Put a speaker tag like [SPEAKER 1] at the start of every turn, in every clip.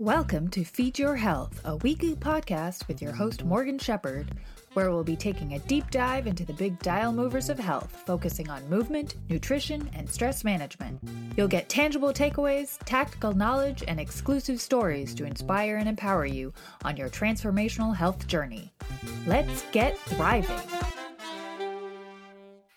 [SPEAKER 1] Welcome to Feed Your Health, a weekly podcast with your host Morgan Shepherd, where we'll be taking a deep dive into the big dial movers of health, focusing on movement, nutrition, and stress management. You'll get tangible takeaways, tactical knowledge, and exclusive stories to inspire and empower you on your transformational health journey. Let's get thriving.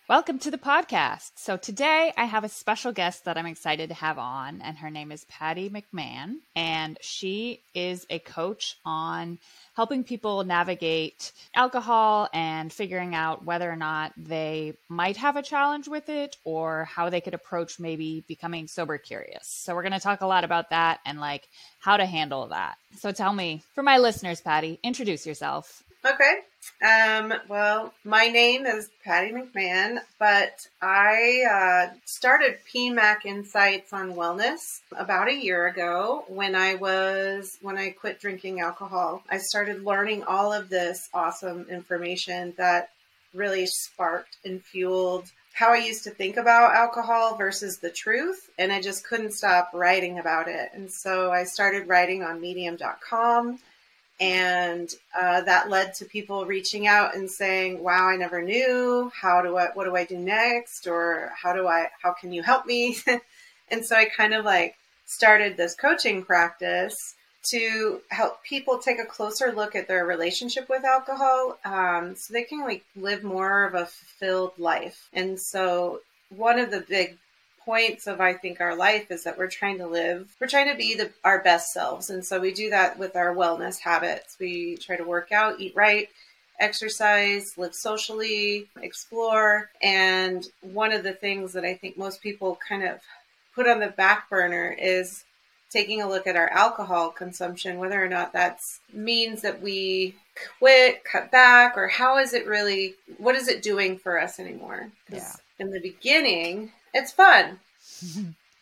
[SPEAKER 2] Welcome to the podcast. So, today I have a special guest that I'm excited to have on, and her name is Patty McMahon. And she is a coach on helping people navigate alcohol and figuring out whether or not they might have a challenge with it or how they could approach maybe becoming sober curious. So, we're going to talk a lot about that and like how to handle that. So, tell me, for my listeners, Patty, introduce yourself.
[SPEAKER 3] Okay. Um, well, my name is Patty McMahon, but I uh, started PMAC Insights on Wellness about a year ago when I was when I quit drinking alcohol. I started learning all of this awesome information that really sparked and fueled how I used to think about alcohol versus the truth, and I just couldn't stop writing about it. And so I started writing on medium.com and uh, that led to people reaching out and saying wow i never knew. How do i what do i do next? Or how do i how can you help me? And so i kind of like started this coaching practice to help people take a closer look at their relationship with alcohol um, so they can like live more of a fulfilled life. And so one of the big points of I think our life is that we're trying to live, we're trying to be the, our best selves. And so we do that with our wellness habits. We try to work out, eat right, exercise, live socially, explore. And one of the things that I think most people kind of put on the back burner is taking a look at our alcohol consumption, whether or not that means that we quit, cut back, or how is it really, what is it doing for us anymore?
[SPEAKER 2] Yeah.
[SPEAKER 3] In the beginning, it's fun.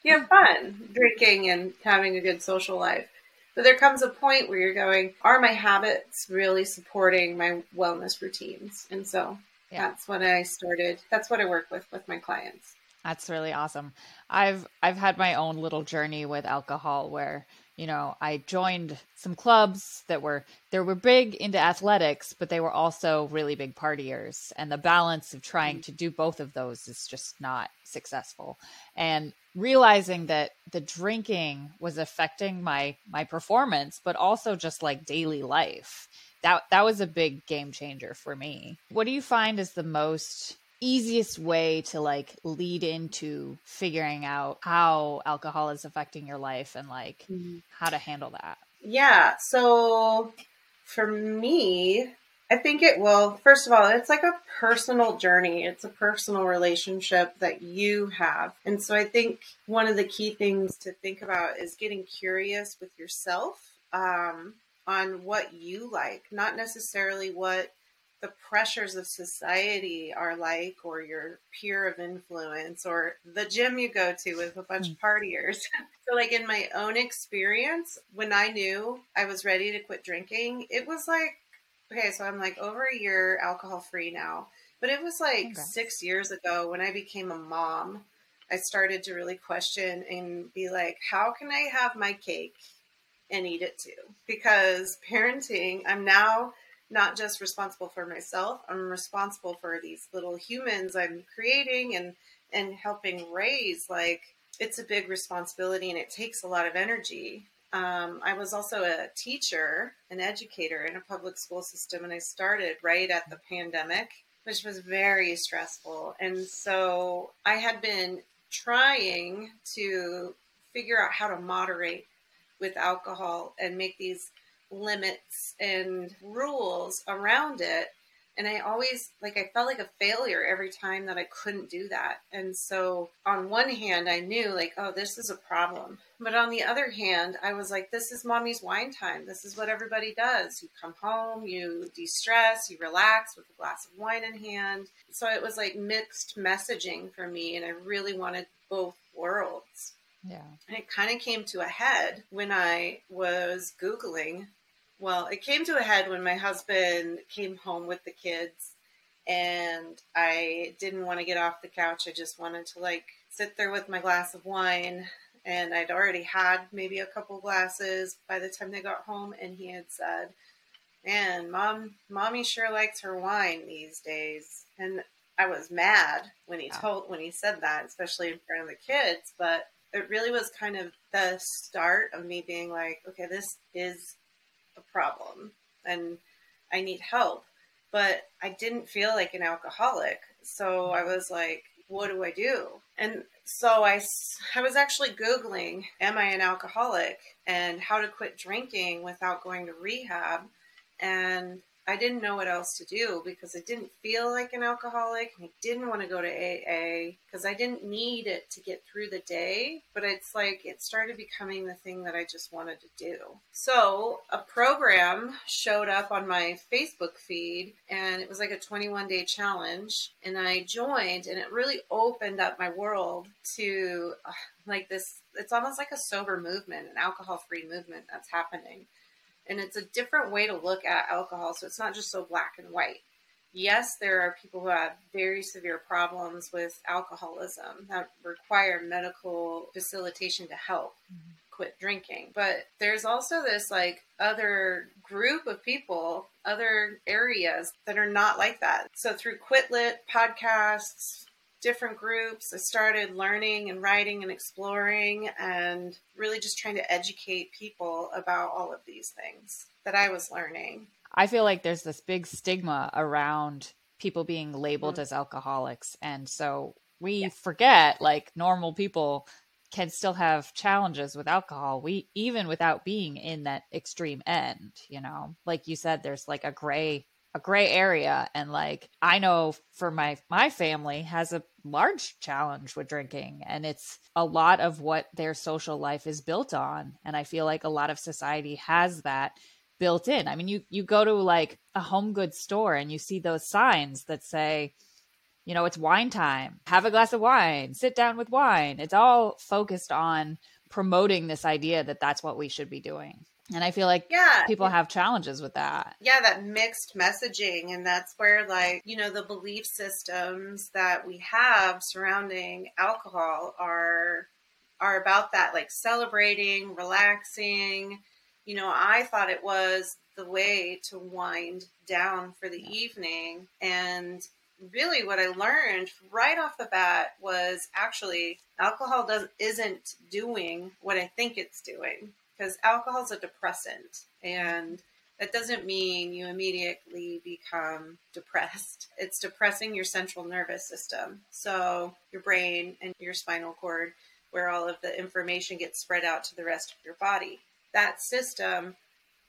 [SPEAKER 3] you have fun drinking and having a good social life. But there comes a point where you're going, are my habits really supporting my wellness routines? And so yeah. that's when I started. That's what I work with with my clients.
[SPEAKER 2] That's really awesome. I've I've had my own little journey with alcohol where you know, I joined some clubs that were they were big into athletics, but they were also really big partiers. And the balance of trying to do both of those is just not successful. And realizing that the drinking was affecting my my performance, but also just like daily life. That that was a big game changer for me. What do you find is the most easiest way to like lead into figuring out how alcohol is affecting your life and like mm-hmm. how to handle that?
[SPEAKER 3] Yeah. So for me, I think it will, first of all, it's like a personal journey. It's a personal relationship that you have. And so I think one of the key things to think about is getting curious with yourself um, on what you like, not necessarily what the pressures of society are like, or your peer of influence, or the gym you go to with a bunch mm. of partiers. so, like in my own experience, when I knew I was ready to quit drinking, it was like, okay, so I'm like over a year alcohol free now. But it was like okay. six years ago when I became a mom, I started to really question and be like, how can I have my cake and eat it too? Because parenting, I'm now not just responsible for myself i'm responsible for these little humans i'm creating and and helping raise like it's a big responsibility and it takes a lot of energy. Um, i was also a teacher an educator in a public school system and i started right at the pandemic which was very stressful. And so i had been trying to figure out how to moderate with alcohol and make these limits and rules around it. And I always, like, I felt like a failure every time that I couldn't do that. And so, on one hand, I knew, like, oh, this is a problem. But on the other hand, I was like, this is mommy's wine time. This is what everybody does. You come home, you de stress, you relax with a glass of wine in hand. So, it was like mixed messaging for me. And I really wanted both worlds.
[SPEAKER 2] Yeah.
[SPEAKER 3] And it kind of came to a head when I was Googling well, it came to a head when my husband came home with the kids and I didn't want to get off the couch. I just wanted to like sit there with my glass of wine. And I'd already had maybe a couple glasses by the time they got home. And he had said, Man, mom, mommy sure likes her wine these days. And I was mad when he told, when he said that, especially in front of the kids. But it really was kind of the start of me being like, okay, this is a problem and I need help but I didn't feel like an alcoholic. So I was like, what do I do? And so I, I was actually Googling, am I an alcoholic and how to quit drinking without going to rehab. And I didn't know what else to do because I didn't feel like an alcoholic. I didn't want to go to AA because I didn't need it to get through the day. But it's like it started becoming the thing that I just wanted to do. So a program showed up on my Facebook feed and it was like a 21 day challenge. And I joined and it really opened up my world to uh, like this. It's almost like a sober movement, an alcohol free movement that's happening and it's a different way to look at alcohol. So it's not just so black and white. Yes, there are people who have very severe problems with alcoholism that require medical facilitation to help mm-hmm. quit drinking. But there's also this like other group of people, other areas that are not like that. So through Quit Lit podcasts, different groups. I started learning and writing and exploring and really just trying to educate people about all of these things that I was learning.
[SPEAKER 2] I feel like there's this big stigma around people being labeled mm-hmm. as alcoholics. And so we yeah. forget like normal people can still have challenges with alcohol we even without being in that extreme end you know like you said there's like a gray a gray area and like i know for my my family has a large challenge with drinking and it's a lot of what their social life is built on and i feel like a lot of society has that built in. I mean you you go to like a home goods store and you see those signs that say you know it's wine time. Have a glass of wine. Sit down with wine. It's all focused on promoting this idea that that's what we should be doing and I feel like yeah, people have challenges with that.
[SPEAKER 3] Yeah, that mixed messaging. And that's where, like, you know, the belief systems that we have surrounding alcohol are are about that like celebrating relaxing you know i thought it was the way to wind down for the evening and really what i learned right off the bat was actually alcohol does isn't doing what i think it's doing because alcohol is a depressant and that doesn't mean you immediately become depressed. It's depressing your central nervous system. So, your brain and your spinal cord, where all of the information gets spread out to the rest of your body. That system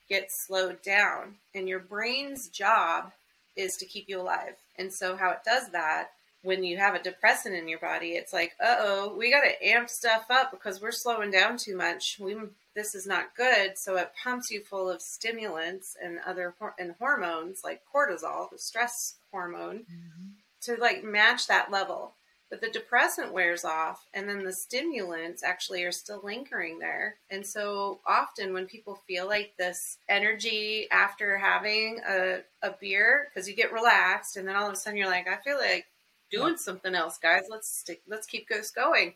[SPEAKER 3] gets slowed down, and your brain's job is to keep you alive. And so, how it does that when you have a depressant in your body, it's like, uh oh, we got to amp stuff up because we're slowing down too much. We this is not good, so it pumps you full of stimulants and other and hormones like cortisol, the stress hormone, mm-hmm. to like match that level. But the depressant wears off, and then the stimulants actually are still lingering there. And so often, when people feel like this energy after having a, a beer, because you get relaxed, and then all of a sudden you're like, I feel like doing something else, guys. Let's stick. Let's keep this going.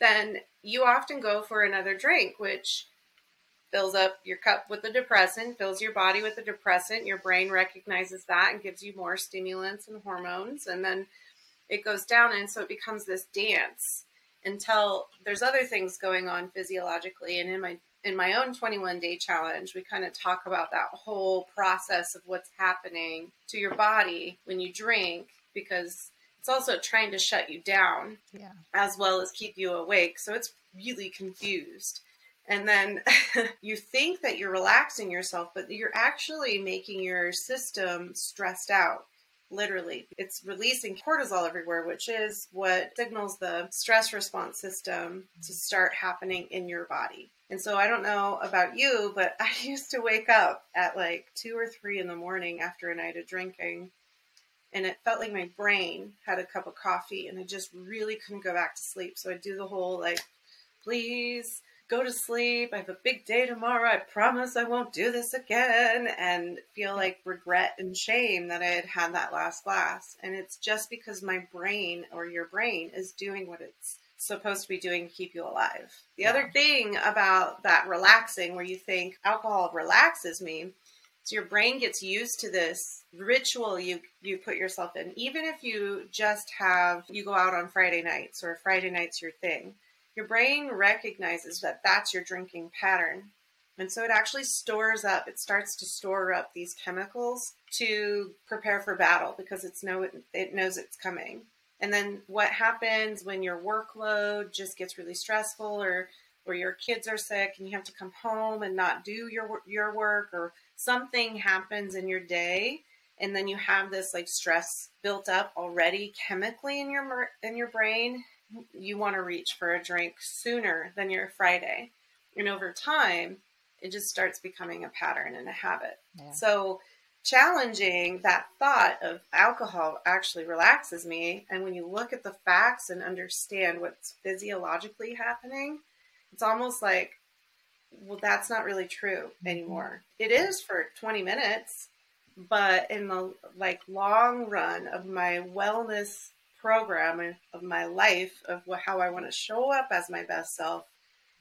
[SPEAKER 3] Then you often go for another drink, which fills up your cup with a depressant, fills your body with a depressant. Your brain recognizes that and gives you more stimulants and hormones, and then it goes down, and so it becomes this dance until there's other things going on physiologically. And in my in my own 21 day challenge, we kind of talk about that whole process of what's happening to your body when you drink because it's also trying to shut you down
[SPEAKER 2] yeah.
[SPEAKER 3] as well as keep you awake. So it's really confused. And then you think that you're relaxing yourself, but you're actually making your system stressed out. Literally, it's releasing cortisol everywhere, which is what signals the stress response system to start happening in your body. And so I don't know about you, but I used to wake up at like two or three in the morning after a night of drinking and it felt like my brain had a cup of coffee and I just really couldn't go back to sleep. So I'd do the whole like, please go to sleep. I have a big day tomorrow. I promise I won't do this again. And feel like regret and shame that I had had that last glass. And it's just because my brain or your brain is doing what it's supposed to be doing to keep you alive. The yeah. other thing about that relaxing, where you think alcohol relaxes me, so your brain gets used to this ritual you you put yourself in. Even if you just have you go out on Friday nights or Friday nights your thing, your brain recognizes that that's your drinking pattern. And so it actually stores up, it starts to store up these chemicals to prepare for battle because it's know it knows it's coming. And then what happens when your workload just gets really stressful or or your kids are sick and you have to come home and not do your your work or something happens in your day and then you have this like stress built up already chemically in your in your brain you want to reach for a drink sooner than your friday and over time it just starts becoming a pattern and a habit yeah. so challenging that thought of alcohol actually relaxes me and when you look at the facts and understand what's physiologically happening it's almost like well, that's not really true mm-hmm. anymore. It is for 20 minutes, but in the like long run of my wellness program of my life of how I want to show up as my best self,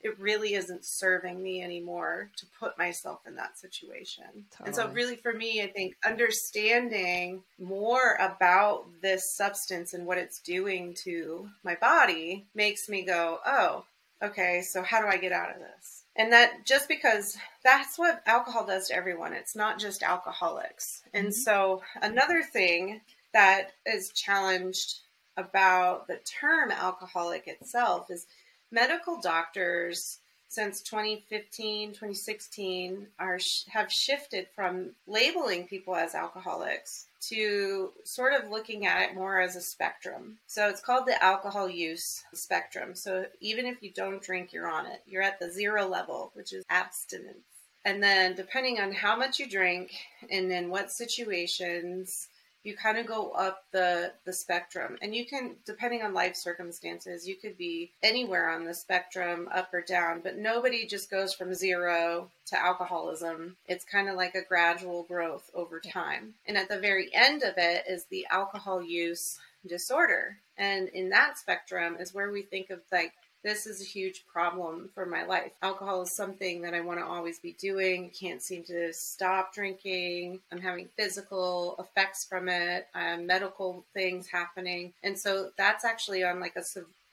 [SPEAKER 3] it really isn't serving me anymore to put myself in that situation. Totally. And so, really, for me, I think understanding more about this substance and what it's doing to my body makes me go, oh, okay, so how do I get out of this? And that just because that's what alcohol does to everyone, it's not just alcoholics. And mm-hmm. so, another thing that is challenged about the term alcoholic itself is medical doctors since 2015 2016 are have shifted from labeling people as alcoholics to sort of looking at it more as a spectrum. So it's called the alcohol use spectrum. So even if you don't drink, you're on it. You're at the zero level, which is abstinence. And then depending on how much you drink and in what situations, you kind of go up the the spectrum. And you can depending on life circumstances you could be anywhere on the spectrum up or down but nobody just goes from zero to alcoholism. It's kind of like a gradual growth over time. And at the very end of it is the alcohol use disorder. And in that spectrum is where we think of like this is a huge problem for my life. Alcohol is something that I want to always be doing. Can't seem to stop drinking. I'm having physical effects from it, um, medical things happening. And so that's actually on like a,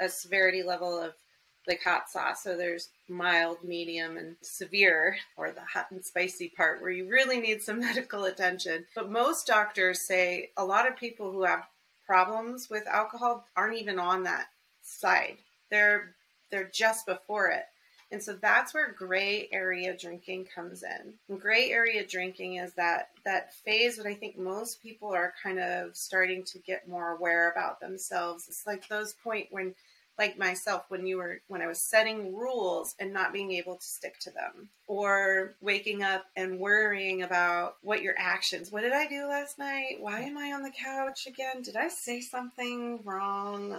[SPEAKER 3] a severity level of like hot sauce. So there's mild, medium, and severe, or the hot and spicy part where you really need some medical attention. But most doctors say a lot of people who have problems with alcohol aren't even on that side. They're they're just before it. And so that's where gray area drinking comes in. And gray area drinking is that that phase that I think most people are kind of starting to get more aware about themselves. It's like those point when like myself when you were when I was setting rules and not being able to stick to them or waking up and worrying about what your actions what did I do last night why am I on the couch again did I say something wrong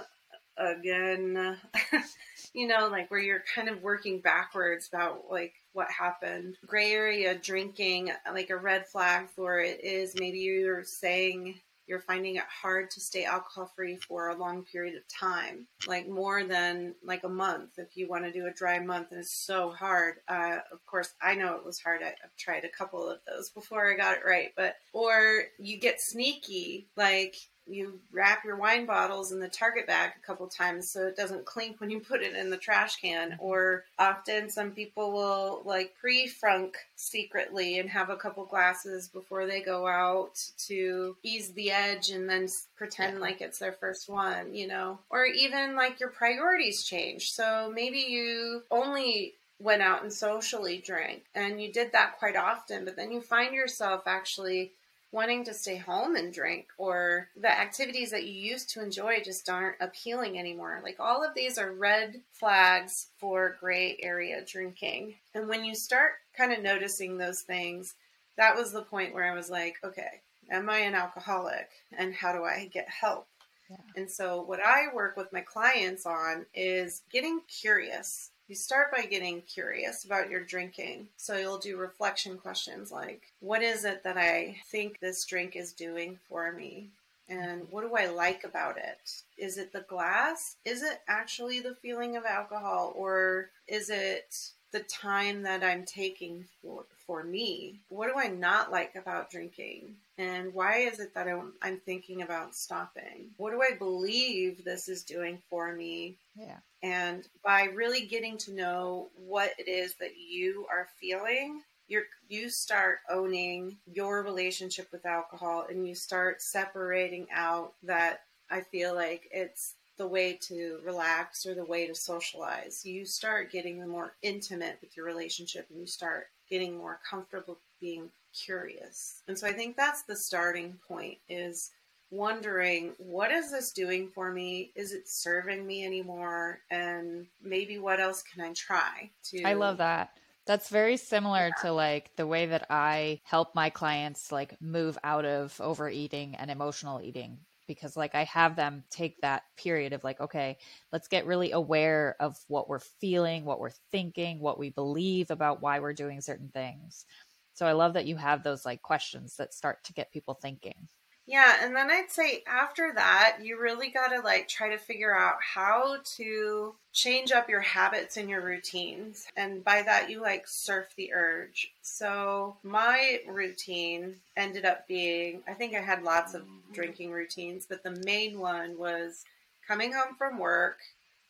[SPEAKER 3] again you know like where you're kind of working backwards about like what happened. Gray area drinking like a red flag for it is maybe you're saying you're finding it hard to stay alcohol free for a long period of time like more than like a month. If you want to do a dry month and it's so hard. Uh, of course i know it was hard. I, i've tried a couple of those before i got it right but or you get sneaky like you wrap your wine bottles in the target bag a couple times so it doesn't clink when you put it in the trash can mm-hmm. or often some people will like pre-frunk secretly and have a couple glasses before they go out to ease the edge and then pretend yeah. like it's their first one you know or even like your priorities change so maybe you only went out and socially drank and you did that quite often but then you find yourself actually wanting to stay home and drink or the activities that you used to enjoy just aren't appealing anymore. Like all of these are red flags for gray area drinking. And when you start kind of noticing those things, that was the point where I was like, okay, am I an alcoholic and how do I get help? Yeah. And so what I work with my clients on is getting curious You start by getting curious about your drinking. So you'll do reflection questions like, What is it that I think this drink is doing for me? And what do I like about it? Is it the glass? Is it actually the feeling of alcohol? Or is it the time that I'm taking for, for me? What do I not like about drinking? And why is it that I'm, I'm thinking about stopping? What do I believe this is doing for me?
[SPEAKER 2] Yeah.
[SPEAKER 3] And by really getting to know what it is that you are feeling, you you start owning your relationship with alcohol and you start separating out that I feel like it's the way to relax or the way to socialize. You start getting more intimate with your relationship and you start getting more comfortable being curious. And so I think that's the starting point is wondering what is this doing for me? Is it serving me anymore? And maybe what else can I try to
[SPEAKER 2] I love that. That's very similar yeah. to like the way that I help my clients like move out of overeating and emotional eating because like I have them take that period of like okay, let's get really aware of what we're feeling, what we're thinking, what we believe about why we're doing certain things. So I love that you have those like questions that start to get people thinking.
[SPEAKER 3] Yeah, and then I'd say after that, you really got to like try to figure out how to change up your habits and your routines. And by that, you like surf the urge. So my routine ended up being I think I had lots of drinking routines, but the main one was coming home from work.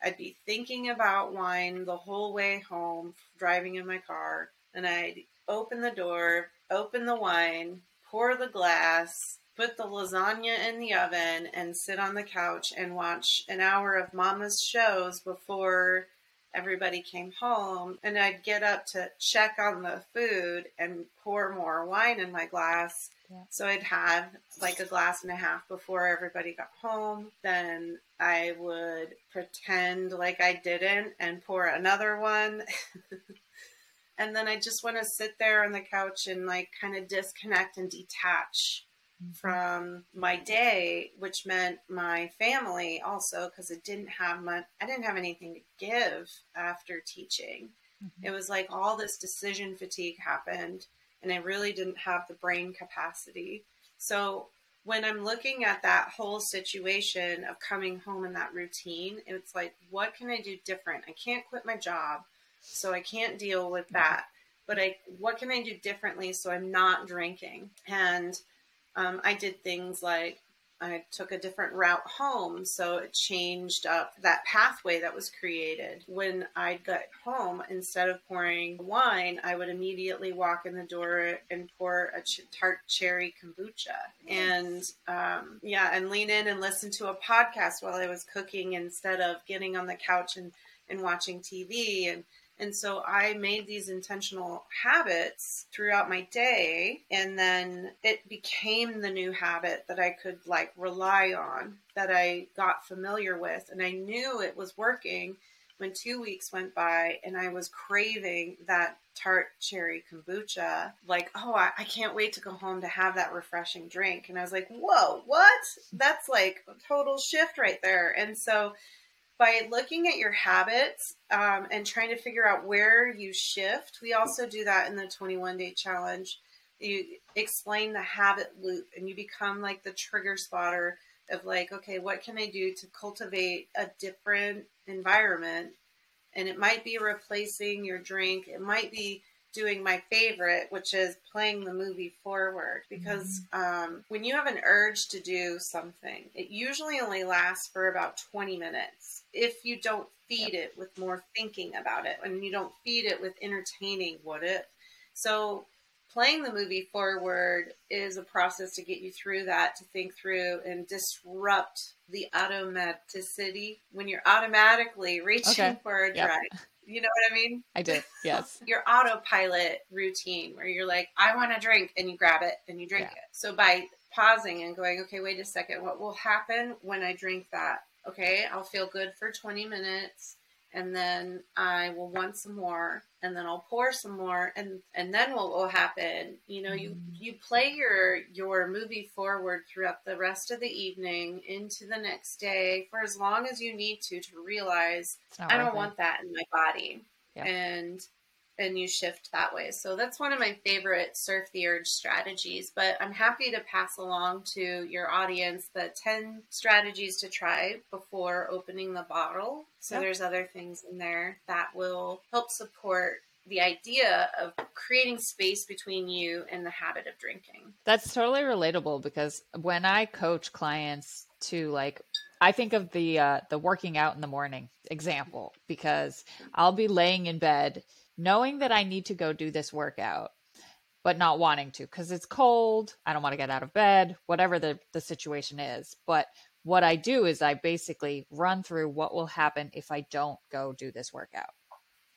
[SPEAKER 3] I'd be thinking about wine the whole way home, driving in my car, and I'd open the door, open the wine, pour the glass, put the lasagna in the oven and sit on the couch and watch an hour of mama's shows before everybody came home and I'd get up to check on the food and pour more wine in my glass. Yeah. So I'd have like a glass and a half before everybody got home. Then I would pretend like I didn't and pour another one. and then I just want to sit there on the couch and like kind of disconnect and detach from my day, which meant my family also, because it didn't have much, I didn't have anything to give after teaching. Mm-hmm. It was like all this decision fatigue happened, and I really didn't have the brain capacity. So when I'm looking at that whole situation of coming home in that routine, it's like, what can I do different? I can't quit my job, so I can't deal with that. But I, what can I do differently so I'm not drinking? And um, I did things like I took a different route home, so it changed up that pathway that was created. When I got home, instead of pouring wine, I would immediately walk in the door and pour a ch- tart cherry kombucha, and um, yeah, and lean in and listen to a podcast while I was cooking instead of getting on the couch and and watching TV and and so I made these intentional habits throughout my day. And then it became the new habit that I could like rely on, that I got familiar with. And I knew it was working when two weeks went by and I was craving that tart cherry kombucha. Like, oh, I, I, can't wait to go home to have that refreshing drink. And I was like, whoa, what? That's like a total shift right there. And so by looking at your habits um, and trying to figure out where you shift. We also do that in the 21 day challenge. You explain the habit loop and you become like the trigger spotter of like, okay, what can I do to cultivate a different environment? And it might be replacing your drink, it might be doing my favorite, which is playing the movie forward. Because mm-hmm. um, when you have an urge to do something, it usually only lasts for about 20 minutes if you don't feed yep. it with more thinking about it and you don't feed it with entertaining what if. So playing the movie forward is a process to get you through that, to think through and disrupt the automaticity when you're automatically reaching okay. for a. Yep. You know what I mean?
[SPEAKER 2] I did. Yes.
[SPEAKER 3] Your autopilot routine where you're like, I want a drink and you grab it and you drink yeah. it. So by pausing and going, okay, wait a second, what will happen when I drink that? Okay, I'll feel good for 20 minutes and then I will want some more, and then I'll pour some more, and and then what will happen? You know, you
[SPEAKER 2] Mm.
[SPEAKER 3] you play your your movie forward throughout the rest of the evening into the next day for as long as you need to to realize I don't want that in my body,
[SPEAKER 2] Yeah.
[SPEAKER 3] and and you shift that way. So that's one of my favorite surf the urge strategies. But I'm happy to pass along to your audience the 10 strategies to try before opening the bottle. So
[SPEAKER 2] Yeah.
[SPEAKER 3] there's other things in there that will help support the idea of creating space between you and the habit of drinking.
[SPEAKER 2] That's totally relatable because when I coach clients to like I think of the uh the working out in the morning example because I'll be laying in bed knowing that I need to go do this workout but not wanting to because it's cold, I don't want to get out of bed, whatever the the situation is. But what I do is I basically run through what will happen if I don't go do this workout.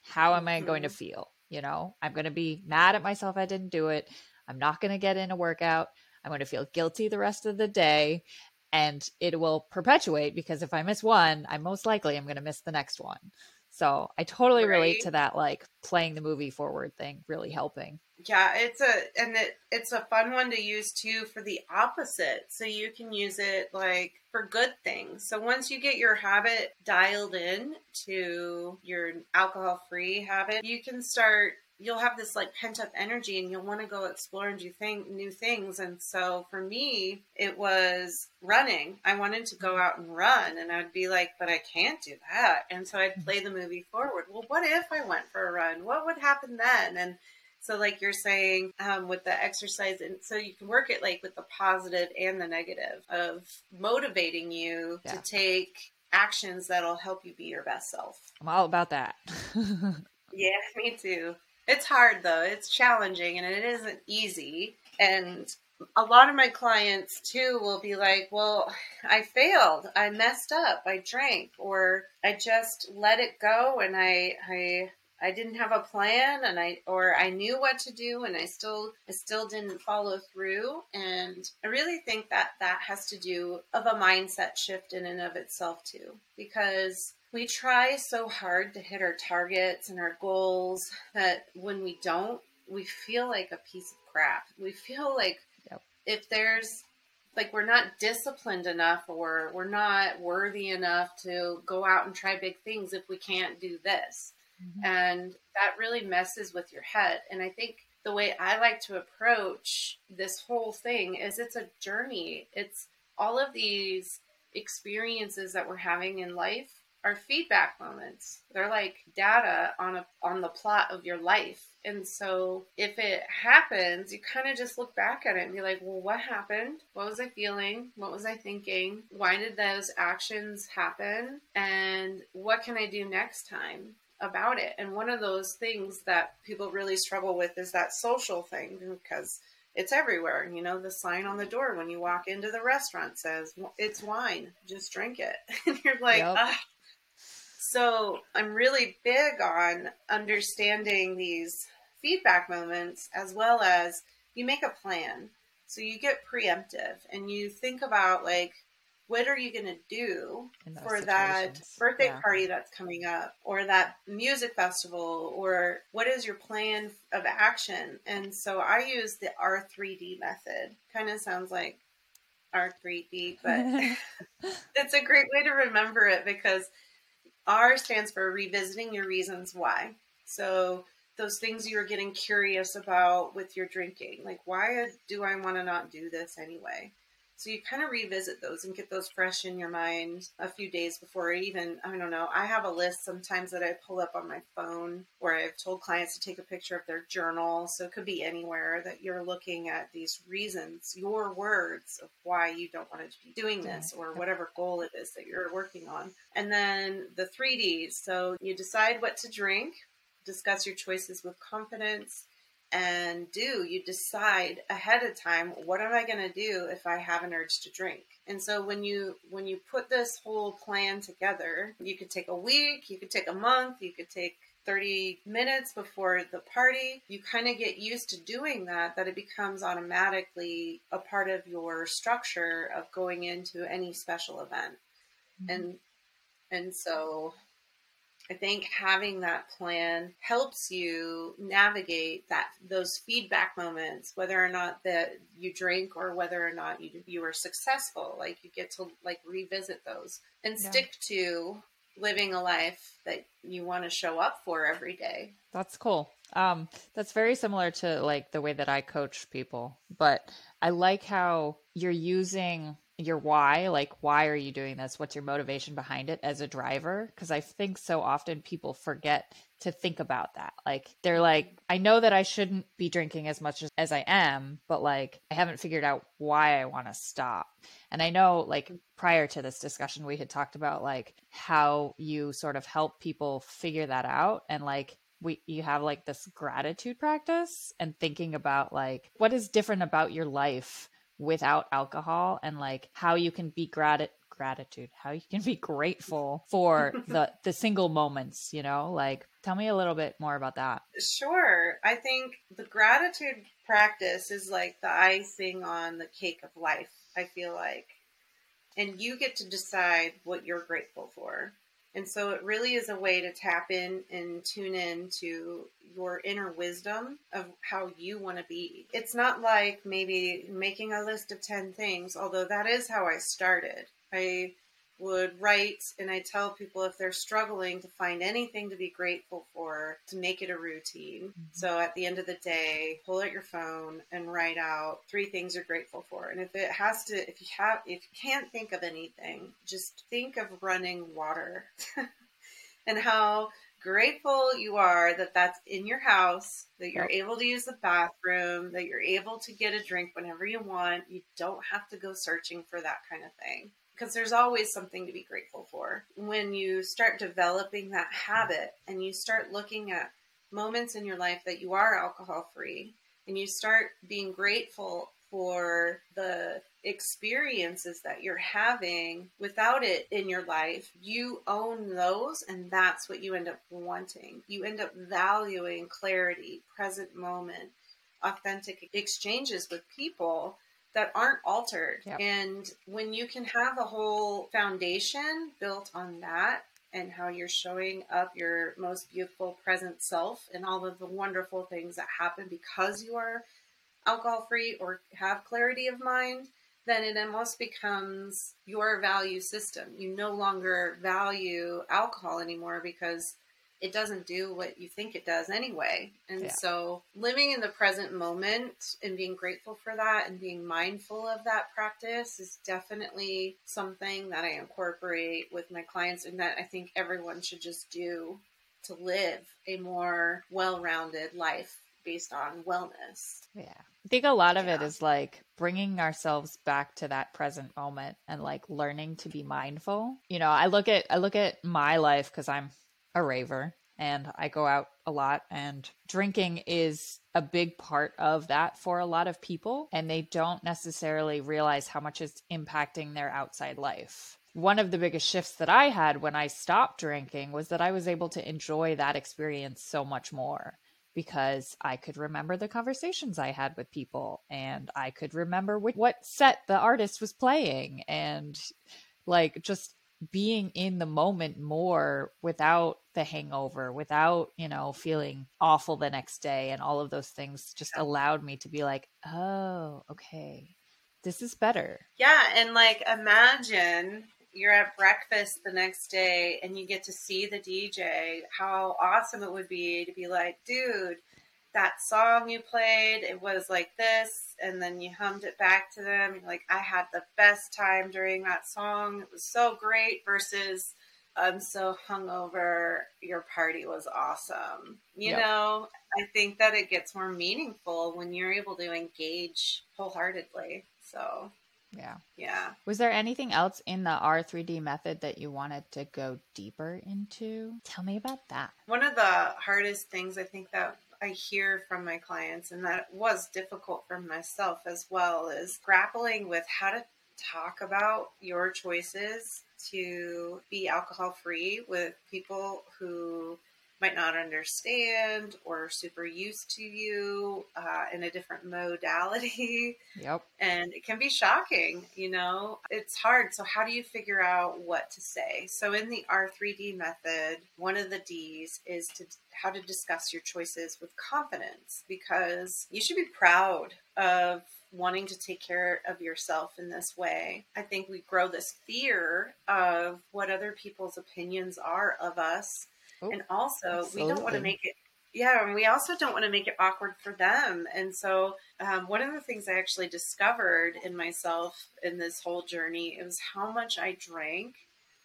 [SPEAKER 2] How am I going to
[SPEAKER 3] Mhm.
[SPEAKER 2] feel? You know, I'm going to be mad at myself I didn't do it. I'm not going to get in a workout. I'm going to feel guilty the rest of the day and it will perpetuate because if I miss one, I most likely am going to miss the next one. So I totally relate to that, like playing the movie forward thing, really helping.
[SPEAKER 3] Yeah, it's a and it it's a fun one to use too for the opposite. So you can use it like for good things. So once you get your habit dialed in to your alcohol free habit, you can start you'll have this like pent up energy and you'll want to go explore and do thing, new things. And so for me, it was running. I wanted to go out and run and I'd be like, but I can't do that. And so I'd play the movie forward. Well, what if I went for a run? What would happen then? And so, like you're saying, um, with the exercise, and so you can work it like with the positive and the negative of motivating you
[SPEAKER 2] Yeah.
[SPEAKER 3] to take actions that'll help you be your best self.
[SPEAKER 2] I'm all about that.
[SPEAKER 3] Yeah, me too. It's hard though. It's challenging and it isn't easy. And a lot of my clients too will be like, "Well, I failed. I messed up. I drank or I just let it go and I I I didn't have a plan and I or I knew what to do and I still I still didn't follow through and I really think that that has to do of a mindset shift in and of itself too because we try so hard to hit our targets and our goals that when we don't we feel like a piece of crap we feel like
[SPEAKER 2] Yep.
[SPEAKER 3] if there's like we're not disciplined enough or we're not worthy enough to go out and try big things if we can't do this
[SPEAKER 2] Mhm.
[SPEAKER 3] and that really messes with your head and i think the way i like to approach this whole thing is it's a journey it's all of these experiences that we're having in life are feedback moments they're like data on a on the plot of your life and so if it happens you kind of just look back at it and be like well what happened what was i feeling what was i thinking why did those actions happen and what can i do next time about it. And one of those things that people really struggle with is that social thing because it's everywhere. You know, the sign on the door when you walk into the restaurant says, it's wine, just drink it. And you're like,
[SPEAKER 2] Yep.
[SPEAKER 3] So I'm really big on understanding these feedback moments as well as you make a plan. So you get preemptive and you think about like, what are you going to do for that birthday
[SPEAKER 2] Yeah.
[SPEAKER 3] party that's coming up or that music festival or what is your plan of action and so i use the r3d method kind of sounds like r3d but it's a great way to remember it because r stands for revisiting your reasons why. So those things you're getting curious about with your drinking. Like why do i want to not do this anyway so you kind of revisit those and get those fresh in your mind a few days before even, I don't know, I have a list sometimes that I pull up on my phone where I've told clients to take a picture of their journal. So it could be anywhere that you're looking at these reasons, your words of why you don't want to be doing this or whatever goal it is that you're working on. And then the three Ds. So you decide what to drink, discuss your choices with confidence, and do you decide ahead of time what am i going to do if i have an urge to drink and so when you when you put this whole plan together you could take a week you could take a month you could take 30 minutes before the party you kind of get used to doing that that it becomes automatically a part of your structure of going into any special event
[SPEAKER 2] Mhm.
[SPEAKER 3] and and so I think having that plan helps you navigate that those feedback moments, whether or not that you drink or whether or not you you are successful. Like you get to like revisit those and
[SPEAKER 2] Yeah.
[SPEAKER 3] stick to living a life that you want to show up for every day.
[SPEAKER 2] That's cool. Um, that's very similar to like the way that I coach people, but I like how you're using your why, like why are you doing this? What's your motivation behind it as a driver? Because I think so often people forget to think about that. Like they're like, I know that I shouldn't be drinking as much as, as I am, but like I haven't figured out why I want to stop. And I know like mm-hmm. prior to this discussion we had talked about like how you sort of help people figure that out and like we you have like this gratitude practice and thinking about like what is different about your life without alcohol and like how you can be grat- gratitude how you can be grateful for the the single moments you know like tell me a little bit more about that
[SPEAKER 3] Sure. I think the gratitude practice is like the icing on the cake of life, I feel like. And you get to decide what you're grateful for. And so it really is a way to tap in and tune in to your inner wisdom of how you want to be. It's not like maybe making a list of 10 things, although that is how I started. I would write and I tell people if they're struggling to find anything to be grateful for, to make it a routine. Mm-hmm. So at the end of the day, pull out your phone and write out three things you're grateful for. And if it has to, if you have, if you can't think of anything, just think of running water and how grateful you are that that's in your house, that you're able to use the bathroom, that you're able to get a drink whenever you want. You don't have to go searching for that kind of thing because there's always something to be grateful for. When you start developing that habit and you start looking at moments in your life that you are alcohol free and you start being grateful for the experiences that you're having without it in your life, you own those, and that's what you end up wanting. You end up valuing clarity, present moment, authentic exchanges with people that aren't altered.
[SPEAKER 2] Yep.
[SPEAKER 3] And when you can have a whole foundation built on that and how you're showing up your most beautiful present self and all of the wonderful things that happen because you are alcohol free or have clarity of mind, then it almost becomes your value system. You no longer value alcohol anymore because it doesn't do what you think it does anyway. And
[SPEAKER 2] Yeah.
[SPEAKER 3] so living in the present moment and being grateful for that and being mindful of that practice is definitely something that I incorporate with my clients and that I think everyone should just do to live a more well-rounded life based on wellness.
[SPEAKER 2] Yeah. I think a lot of it
[SPEAKER 3] Yeah.
[SPEAKER 2] is like bringing ourselves back to that present moment and like learning to be mindful. You know, I look at I look at my life cuz I'm a raver and I go out a lot and drinking is a big part of that for a lot of people and they don't necessarily realize how much it's impacting their outside life. One of the biggest shifts that I had when I stopped drinking was that I was able to enjoy that experience so much more because I could remember the conversations I had with people and I could remember wh- what set the artist was playing and like just being in the moment more without the hangover, without, you know, feeling awful the next day and all of those things just allowed me to be like, oh, okay, this is better.
[SPEAKER 3] Yeah, and like imagine you're at breakfast the next day and you get to see the DJ. How awesome it would be to be like, dude, that song you played, it was like this, and then you hummed it back to them. You're like, I had the best time during that song. It was so great. Versus, I'm so hungover. Your party was awesome. You
[SPEAKER 2] Yep.
[SPEAKER 3] know, I think that it gets more meaningful when you're able to engage wholeheartedly. So,
[SPEAKER 2] Yeah.
[SPEAKER 3] yeah.
[SPEAKER 2] Was there anything else in the R3D method that you wanted to go deeper into? Tell me about that.
[SPEAKER 3] One of the hardest things I think that I hear from my clients, and that was difficult for myself as well, is grappling with how to talk about your choices to be alcohol free with people who might not understand or super used to you uh, in a different modality.
[SPEAKER 2] Yep.
[SPEAKER 3] And it can be shocking, you know, it's hard. So, how do you figure out what to say? So, in the R3D method, one of the D's is to how to discuss your choices with confidence because you should be proud of wanting to take care of yourself in this way. I think we grow this fear of what other people's opinions are of us. Oh, and also, absolutely. we don't want to make it yeah, and we also don't want to make it awkward for them. And so, um, one of the things I actually discovered in myself in this whole journey is how much I drank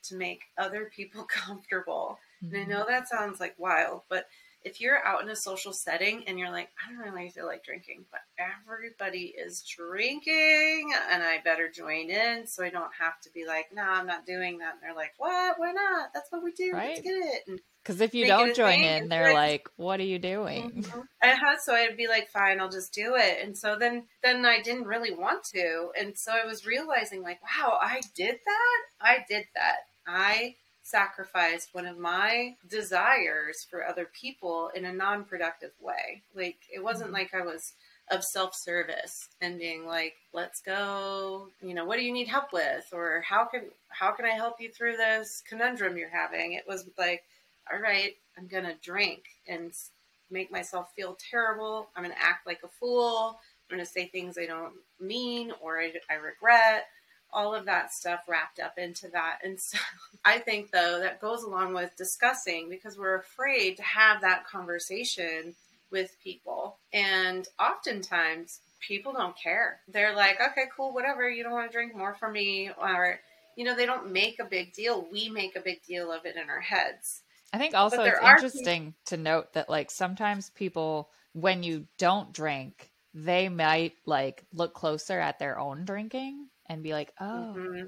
[SPEAKER 3] to make other people comfortable. Mm-hmm. And I mm-hmm. know that sounds like wild, but if you're out in a social setting and you're like, I don't really feel like drinking, but everybody is drinking and I better join in so I don't have to be like, no, I'm not doing that. And they're like, what? Why not? That's what we do. Right? Let's get it.
[SPEAKER 2] Because if you don't join in, they're like, "What are you doing?"
[SPEAKER 3] Mm-hmm. Uh-huh. So I'd be like, "Fine, I'll just do it." And so then, then I didn't really want to, and so I was realizing, like, "Wow, I did that. I did that. I sacrificed one of my desires for other people in a non-productive way. Like it wasn't mm-hmm. like I was of self-service and being like, "Let's go, you know, what do you need help with or how can how can I help you through this conundrum you're having?" It was like, "All right, I'm going to drink and make myself feel terrible. I'm going to act like a fool. I'm going to say things I don't mean or I, I regret." all of that stuff wrapped up into that. And so I think, though, that goes along with discussing because we're afraid to have that conversation with people. And oftentimes, people don't care. They're like, okay, cool, whatever. You don't want to drink more for me. Or, you know, they don't make a big deal. We make a big deal of it in our heads.
[SPEAKER 2] I think also it's interesting people- to note that, like, sometimes people, when you don't drink, they might like look closer at their own drinking and be like, oh, mm-hmm.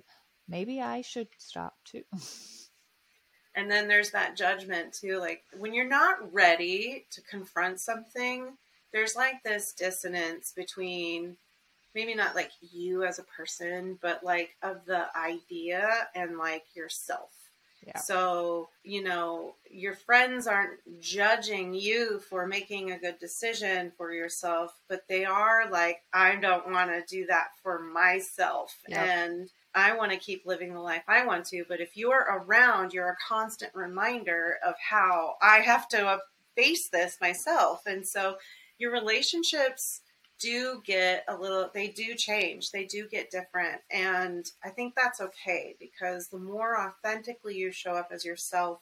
[SPEAKER 2] maybe I should stop too.
[SPEAKER 3] and then there's that judgment too. Like when you're not ready to confront something, there's like this dissonance between maybe not like you as a person, but like of the idea and like yourself. Yeah. So, you know, your friends aren't judging you for making a good decision for yourself, but they are like, I don't want to do that for myself. Yep. And I want to keep living the life I want to. But if you're around, you're a constant reminder of how I have to uh, face this myself. And so your relationships do get a little they do change. They do get different. And i think that's okay because the more authentically you show up as yourself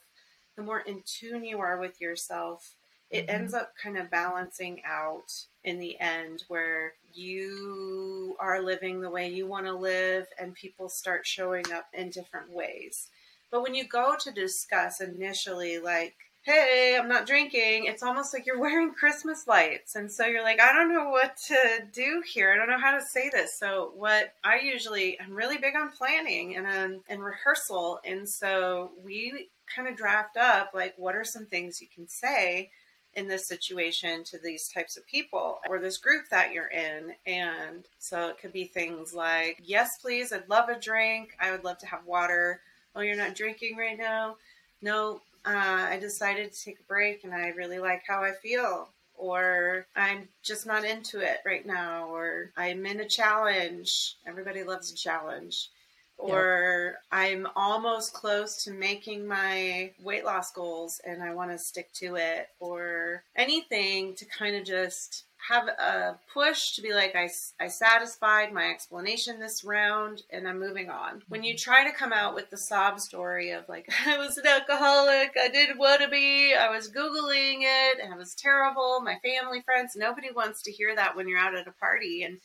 [SPEAKER 3] the more in tune you are with yourself it mm-hmm. ends up kind of balancing out in the end where you are living the way you want to live and people start showing up in different ways. But when you go to discuss initially like hey, I'm not drinking, it's almost like you're wearing Christmas lights. And so you're like, I don't know what to do here. I don't know how to say this. So what I usually, I'm really big on planning and, um, and rehearsal. And so we kind of draft up like, what are some things you can say in this situation to these types of people or this group that you're in. And so it could be things like, yes, please, I'd love a drink. I would love to have water. Oh, you're not drinking right now? No, uh, I decided to take a break and I really like how I feel. Or I'm just not into it right now. Or I'm in a challenge. Everybody loves a challenge. Or yep. I'm almost close to making my weight loss goals and I want to stick to it. Or anything to kind of just have a push to be like, I, I satisfied my explanation this round and I'm moving on. When you mm-hmm. try to come out with the sob story of like, I was an alcoholic, I didn't want to be, I was Googling it, and it was terrible, my family, friends, nobody wants to hear that when you're out at a party. And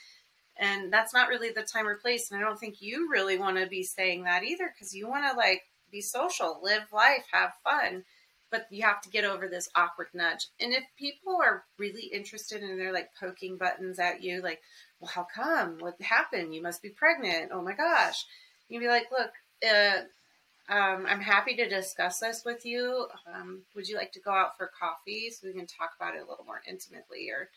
[SPEAKER 3] and that's not really the time or place. And I don't think you really want to be saying that either because you want to like be social, live life, have fun but you have to get over this awkward nudge. And if people are really interested and they're like poking buttons at you, like, well, how come? What happened? You must be pregnant. Oh my gosh. You'd be like, look, uh, um, I'm happy to discuss this with you. Um, would you like to go out for coffee so we can talk about it a little more intimately or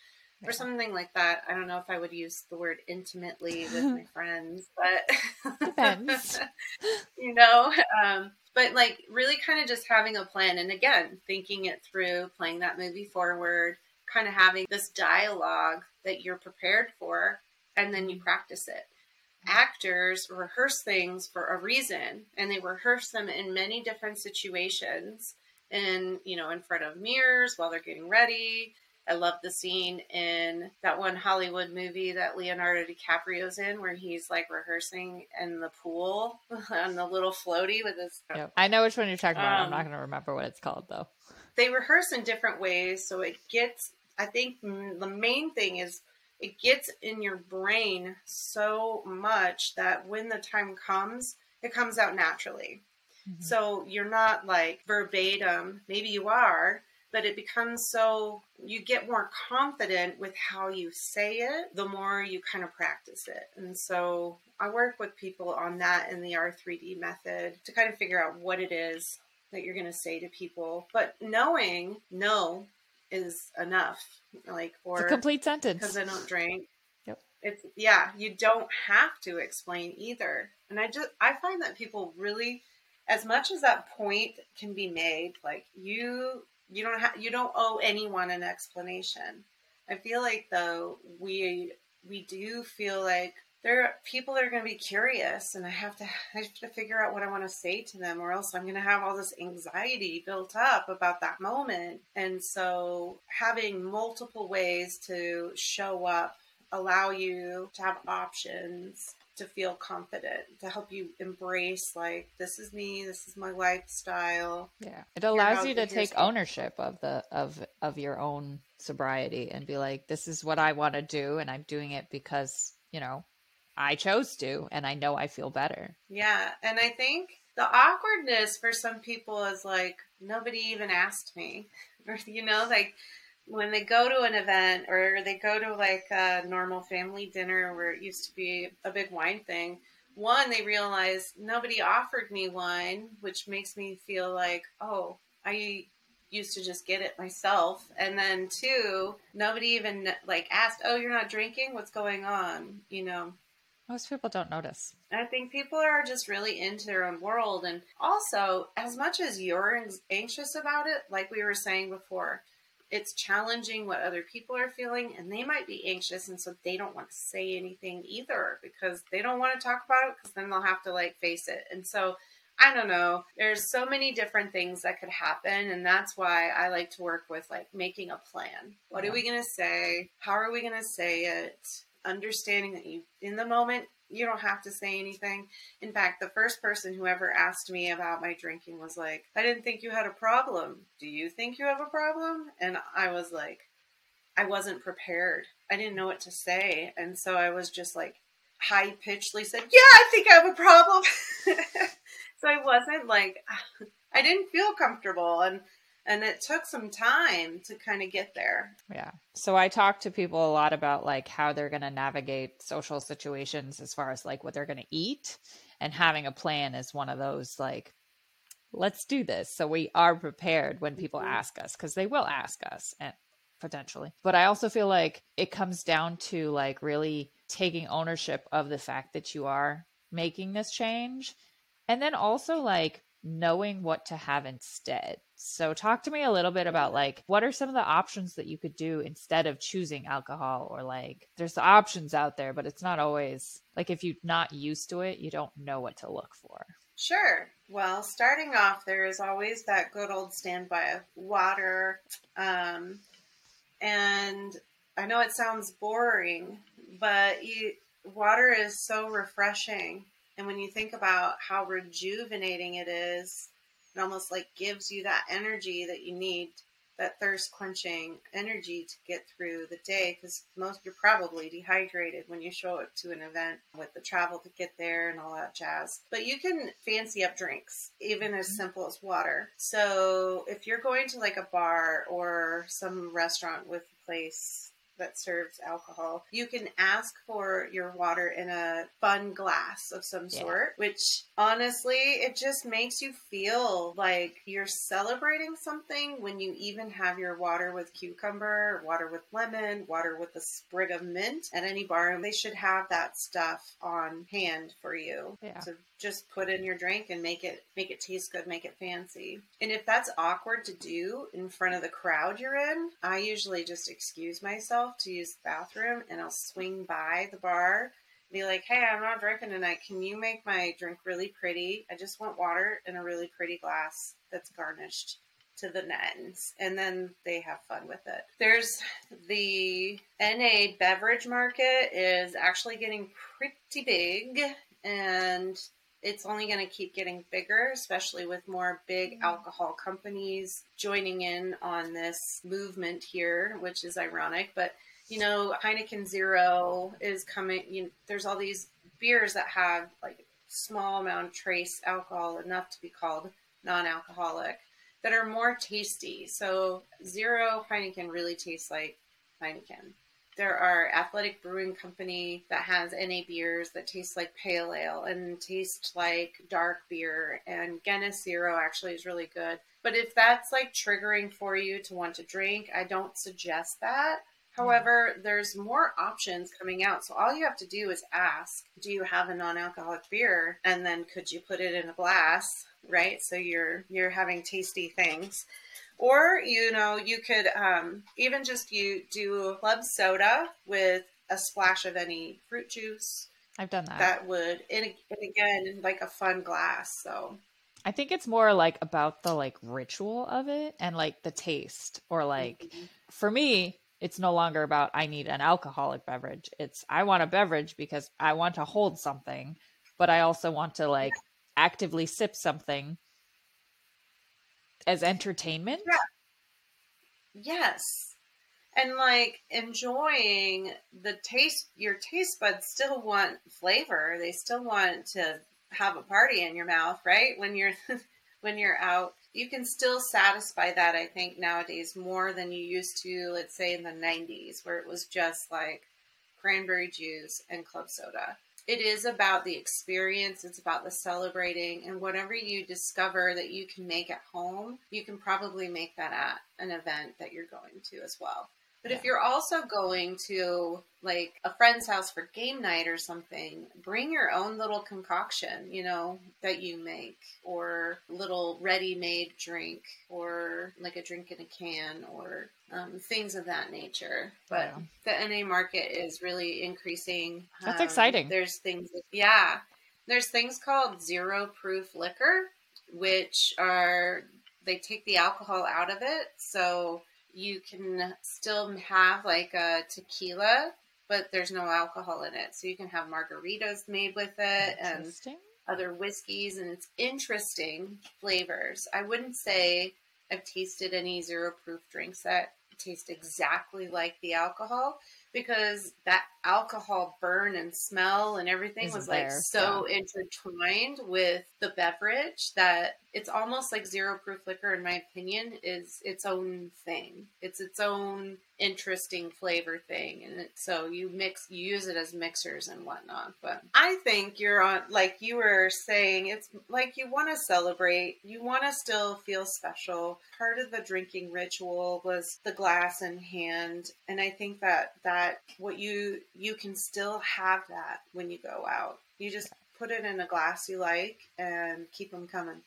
[SPEAKER 3] or something like that. I don't know if I would use the word intimately with my friends, but
[SPEAKER 2] depends.
[SPEAKER 3] you know, um, But like really kind of just having a plan and again, thinking it through, playing that movie forward, kind of having this dialogue that you're prepared for, and then you mm-hmm. practice it. Actors rehearse things for a reason, and they rehearse them in many different situations. And you know, in front of mirrors while they're getting ready, I love the scene in that one Hollywood movie that Leonardo DiCaprio's in where he's like rehearsing in the pool on the little floaty with his.
[SPEAKER 2] Yep. I know which one you're talking about.
[SPEAKER 3] Um,
[SPEAKER 2] I'm not going to remember what it's called though.
[SPEAKER 3] They rehearse in different ways, so it gets. I think the main thing is it gets in your brain so much that when the time comes, it comes out naturally.
[SPEAKER 2] Mm-hmm.
[SPEAKER 3] So you're not like verbatim. Maybe you are, but it becomes so you get more confident with how you say it the more you kind of practice it and so i work with people on that in the r3d method to kind of figure out what it is that you're going to say to people but knowing no is enough like or
[SPEAKER 2] It's a complete sentence.
[SPEAKER 3] because i don't drink
[SPEAKER 2] Yep.
[SPEAKER 3] it's yeah you don't have to explain either and i just i find that people really as much as that point can be made like you you don't have you don't owe anyone an explanation. I feel like though we we do feel like there are people that are going to be curious and i have to i have to figure out what i want to say to them or else i'm going to have all this anxiety built up about that moment. And so having multiple ways to show up allow you to have options to feel confident to help you embrace like this is me this is my lifestyle
[SPEAKER 2] Yeah. It allows you to take
[SPEAKER 3] the-
[SPEAKER 2] ownership of the of of your own sobriety and be like this is what I want to do and I'm doing it because, you know, I chose to and I know I feel better.
[SPEAKER 3] Yeah, and I think the awkwardness for some people is like nobody even asked me, or you know, like when they go to an event or they go to like a normal family dinner where it used to be a big wine thing. One, they realize nobody offered me wine, which makes me feel like, oh, I used to just get it myself. And then two, nobody even like asked, oh, you're not drinking? What's going on? You know,
[SPEAKER 2] Most people don't notice.
[SPEAKER 3] I think people are just really into their own world. And also, as much as you're anxious about it, like we were saying before, it's challenging what other people are feeling, and they might be anxious, and so they don't want to say anything either because they don't want to talk about it because then they'll have to like face it. And so, I don't know. There's so many different things that could happen, and that's why I like to work with like making a plan. What
[SPEAKER 2] Yeah.
[SPEAKER 3] are we going to say? How are we going to say it? Understanding that you, in the moment, you don't have to say anything. In fact, the first person who ever asked me about my drinking was like, I didn't think you had a problem. Do you think you have a problem? And I was like, I wasn't prepared. I didn't know what to say. And so I was just like, high pitchedly said, Yeah, I think I have a problem. so I wasn't like, I didn't feel comfortable. And and it took some time to kind of get there.
[SPEAKER 2] Yeah. So I talk to people a lot about like how they're going to navigate social situations as far as like what they're going to eat and having a plan is one of those like let's do this so we are prepared when people
[SPEAKER 3] Mhm.
[SPEAKER 2] ask us cuz they will ask us and potentially. But I also feel like it comes down to like really taking ownership of the fact that you are making this change and then also like knowing what to have instead. So talk to me a little bit about like what are some of the options that you could do instead of choosing alcohol or like there's the options out there but it's not always like if you're not used to it you don't know what to look for.
[SPEAKER 3] Sure. Well, starting off, there is always that good old standby of water. Um, and I know it sounds boring, but you, water is so refreshing. And when you think about how rejuvenating it is, it almost like gives you that energy that you need, that thirst quenching energy to get through the day. Because most you're probably dehydrated when you show up to an event with the travel to get there and all that jazz. But you can fancy up drinks, even as mm-hmm. simple as water. So if you're going to like a bar or some restaurant with a place that serves alcohol, you can ask for your water in a fun glass of some
[SPEAKER 2] Yeah.
[SPEAKER 3] sort, which honestly, it just makes you feel like you're celebrating something when you even have your water with cucumber, water with lemon, water with a sprig of mint at any bar. They should have that stuff on hand for you
[SPEAKER 2] Yeah.
[SPEAKER 3] Just put in your drink and make it make it taste good, make it fancy. And if that's awkward to do in front of the crowd you're in, I usually just excuse myself to use the bathroom and I'll swing by the bar be like, hey, I'm not drinking tonight. Can you make my drink really pretty? I just want water in a really pretty glass that's garnished to the ends. And then they have fun with it. There's the NA beverage market is actually getting pretty big and it's only going to keep getting bigger, especially with more big mm-hmm. alcohol companies joining in on this movement here, which is ironic. But, you know, Heineken Zero is coming. You know, there's all these beers that have like small amount of trace alcohol, enough to be called non alcoholic, that are more tasty. So, Zero Heineken really tastes like Heineken. There are Athletic Brewing Company that has NA beers that taste like pale ale and taste like dark beer. And Guinness Zero actually is really good. But if that's like triggering for you to want to drink, I don't suggest that. Hmm. However, there's more options coming out. So all you have to do is ask, do you have a non-alcoholic beer? And then could you put it in a glass, right? So you're you're having tasty things. Or, you know, you could um, even just you do club soda with a splash of any fruit juice.
[SPEAKER 2] I've done that.
[SPEAKER 3] That would, and, and again, like a fun glass. So
[SPEAKER 2] I think it's more like about the like ritual of it and like the taste, or like mm-hmm. for me, it's no longer about I need an alcoholic beverage. It's I want a beverage because I want to hold something, but I also want to like actively sip something as entertainment.
[SPEAKER 3] Yeah. Yes. And like enjoying the taste, your taste buds still want flavor. They still want to have a party in your mouth, right? When you're when you're out, you can still satisfy that. I think nowadays more than you used to. Let's say in the '90s, where it was just like cranberry juice and club soda it is about the experience it's about the celebrating and whatever you discover that you can make at home you can probably make that at an event that you're going to as well but yeah. if you're also going to like a friend's house for game night or something, bring your own little concoction, you know, that you make or little ready-made drink or like a drink in a can or um, things of that nature. But yeah. the NA market is really increasing.
[SPEAKER 2] That's um, exciting.
[SPEAKER 3] There's things, yeah. There's things called zero proof liquor, which are, they take the alcohol out of it. So you can still have like a tequila, but there's no alcohol in it. So you can have margaritas made with it and other whiskeys, and it's interesting flavors. I wouldn't say I've tasted any zero proof drinks that taste exactly like the alcohol because that alcohol burn and smell and everything Isn't was like there. so yeah. intertwined with the beverage that it's almost like zero proof liquor in my opinion is its own thing. It's its own interesting flavor thing and it, so you mix you use it as mixers and whatnot. But i think you're on like you were saying it's like you want to celebrate you want to still feel special. Part of the drinking ritual was the glass in hand and i think that that what you you can still have that when you go out. You just put it in a glass you like and keep them coming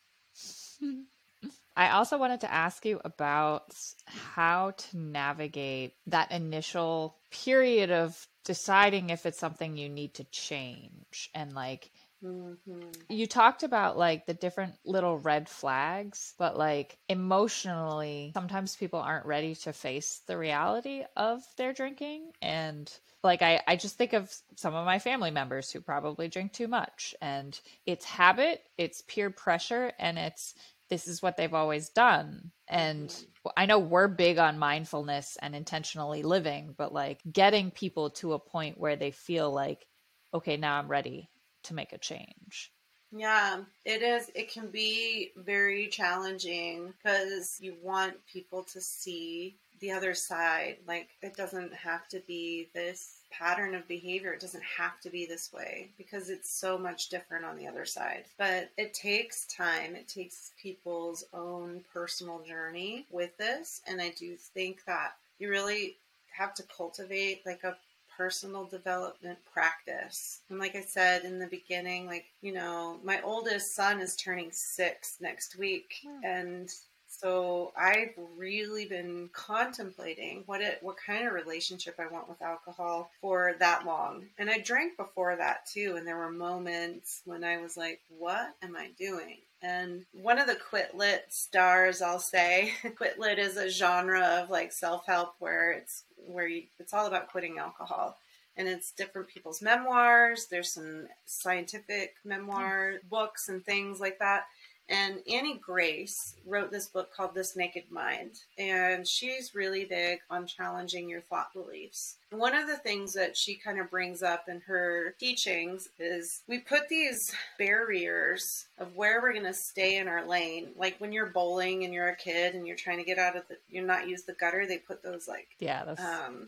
[SPEAKER 2] I also wanted to ask you about how to navigate that initial period of deciding if it's something you need to change and like Mm-hmm. You talked about like the different little red flags, but like emotionally, sometimes people aren't ready to face the reality of their drinking. And like, I, I just think of some of my family members who probably drink too much, and it's habit, it's peer pressure, and it's this is what they've always done. And I know we're big on mindfulness and intentionally living, but like getting people to a point where they feel like, okay, now I'm ready to make a change.
[SPEAKER 3] Yeah, it is. It can be very challenging because you want people to see the other side. Like, it doesn't have to be this pattern of behavior. It doesn't have to be this way because it's so much different on the other side. But it takes time, it takes people's own personal journey with this. And I do think that you really have to cultivate like a personal development practice. And like I said in the beginning, like, you know, my oldest son is turning six next week. Hmm. And so I've really been contemplating what it what kind of relationship I want with alcohol for that long. And I drank before that too and there were moments when I was like, what am I doing? And one of the Quit Lit stars, I'll say, Quit Lit is a genre of like self-help where it's where you, it's all about quitting alcohol and it's different people's memoirs. There's some scientific memoir hmm. books and things like that. And Annie Grace wrote this book called This Naked Mind, and she's really big on challenging your thought beliefs. One of the things that she kind of brings up in her teachings is we put these barriers of where we're going to stay in our lane. Like when you're bowling and you're a kid and you're trying to get out of the, you're not use the gutter, they put those like,
[SPEAKER 2] yeah,
[SPEAKER 3] um,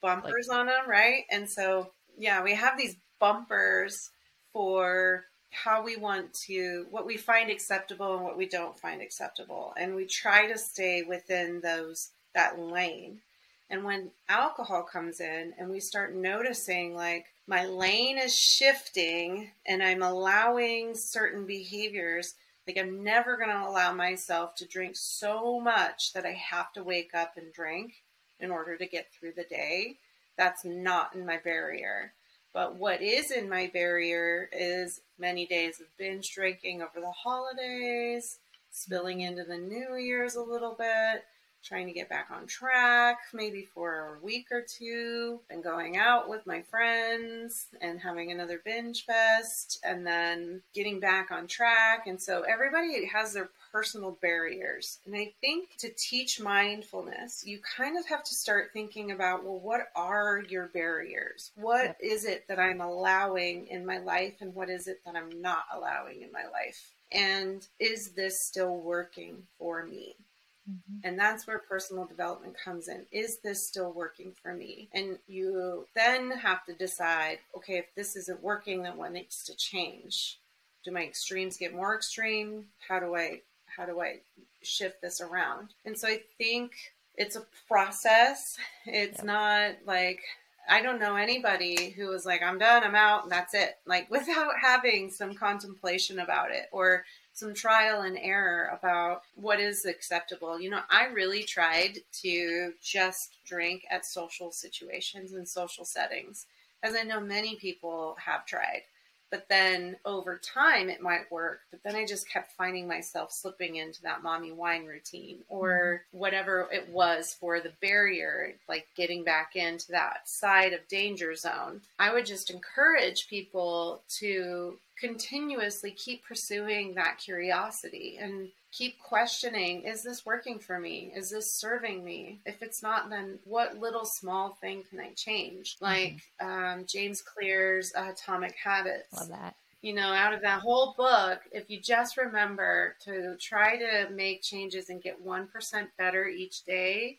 [SPEAKER 3] bumpers like... on them, right? And so, yeah, we have these bumpers for how we want to what we find acceptable and what we don't find acceptable. And we try to stay within those that lane. And when alcohol comes in and we start noticing like my lane is shifting and i'm allowing certain behaviors like i'm never going to allow myself to drink so much that i have to wake up and drink in order to get through the day. That's not in my barrier but what is in my barrier is many days of binge drinking over the holidays, spilling into the New Year's a little bit, trying to get back on track, maybe for a week or two, and going out with my friends and having another binge fest, and then getting back on track. And so everybody has their personal barriers. And I think to teach mindfulness, you kind of have to start thinking about well, what are your barriers? What is it that I'm allowing in my life, and what is it that I'm not allowing in my life? And is this still working for me? Mm-hmm. And that's where personal development comes in. Is this still working for me? And you then have to decide okay, if this isn't working, then what needs to change? Do my extremes get more extreme? How do I how do I shift this around? And so I think it's a process. It's yep. not like I don't know anybody who was like, I'm done, I'm out, and that's it. Like without having some contemplation about it or some trial and error about what is acceptable. You know, I really tried to just drink at social situations and social settings, as I know many people have tried. But then over time, it might work. But then I just kept finding myself slipping into that mommy wine routine or mm-hmm. whatever it was for the barrier, like getting back into that side of danger zone. I would just encourage people to continuously keep pursuing that curiosity and keep questioning is this working for me? Is this serving me? If it's not then what little small thing can i change? Mm-hmm. like um, james clear's atomic habits.
[SPEAKER 2] Love that.
[SPEAKER 3] You know out of that whole book if you just remember to try to make changes and get 1% better each day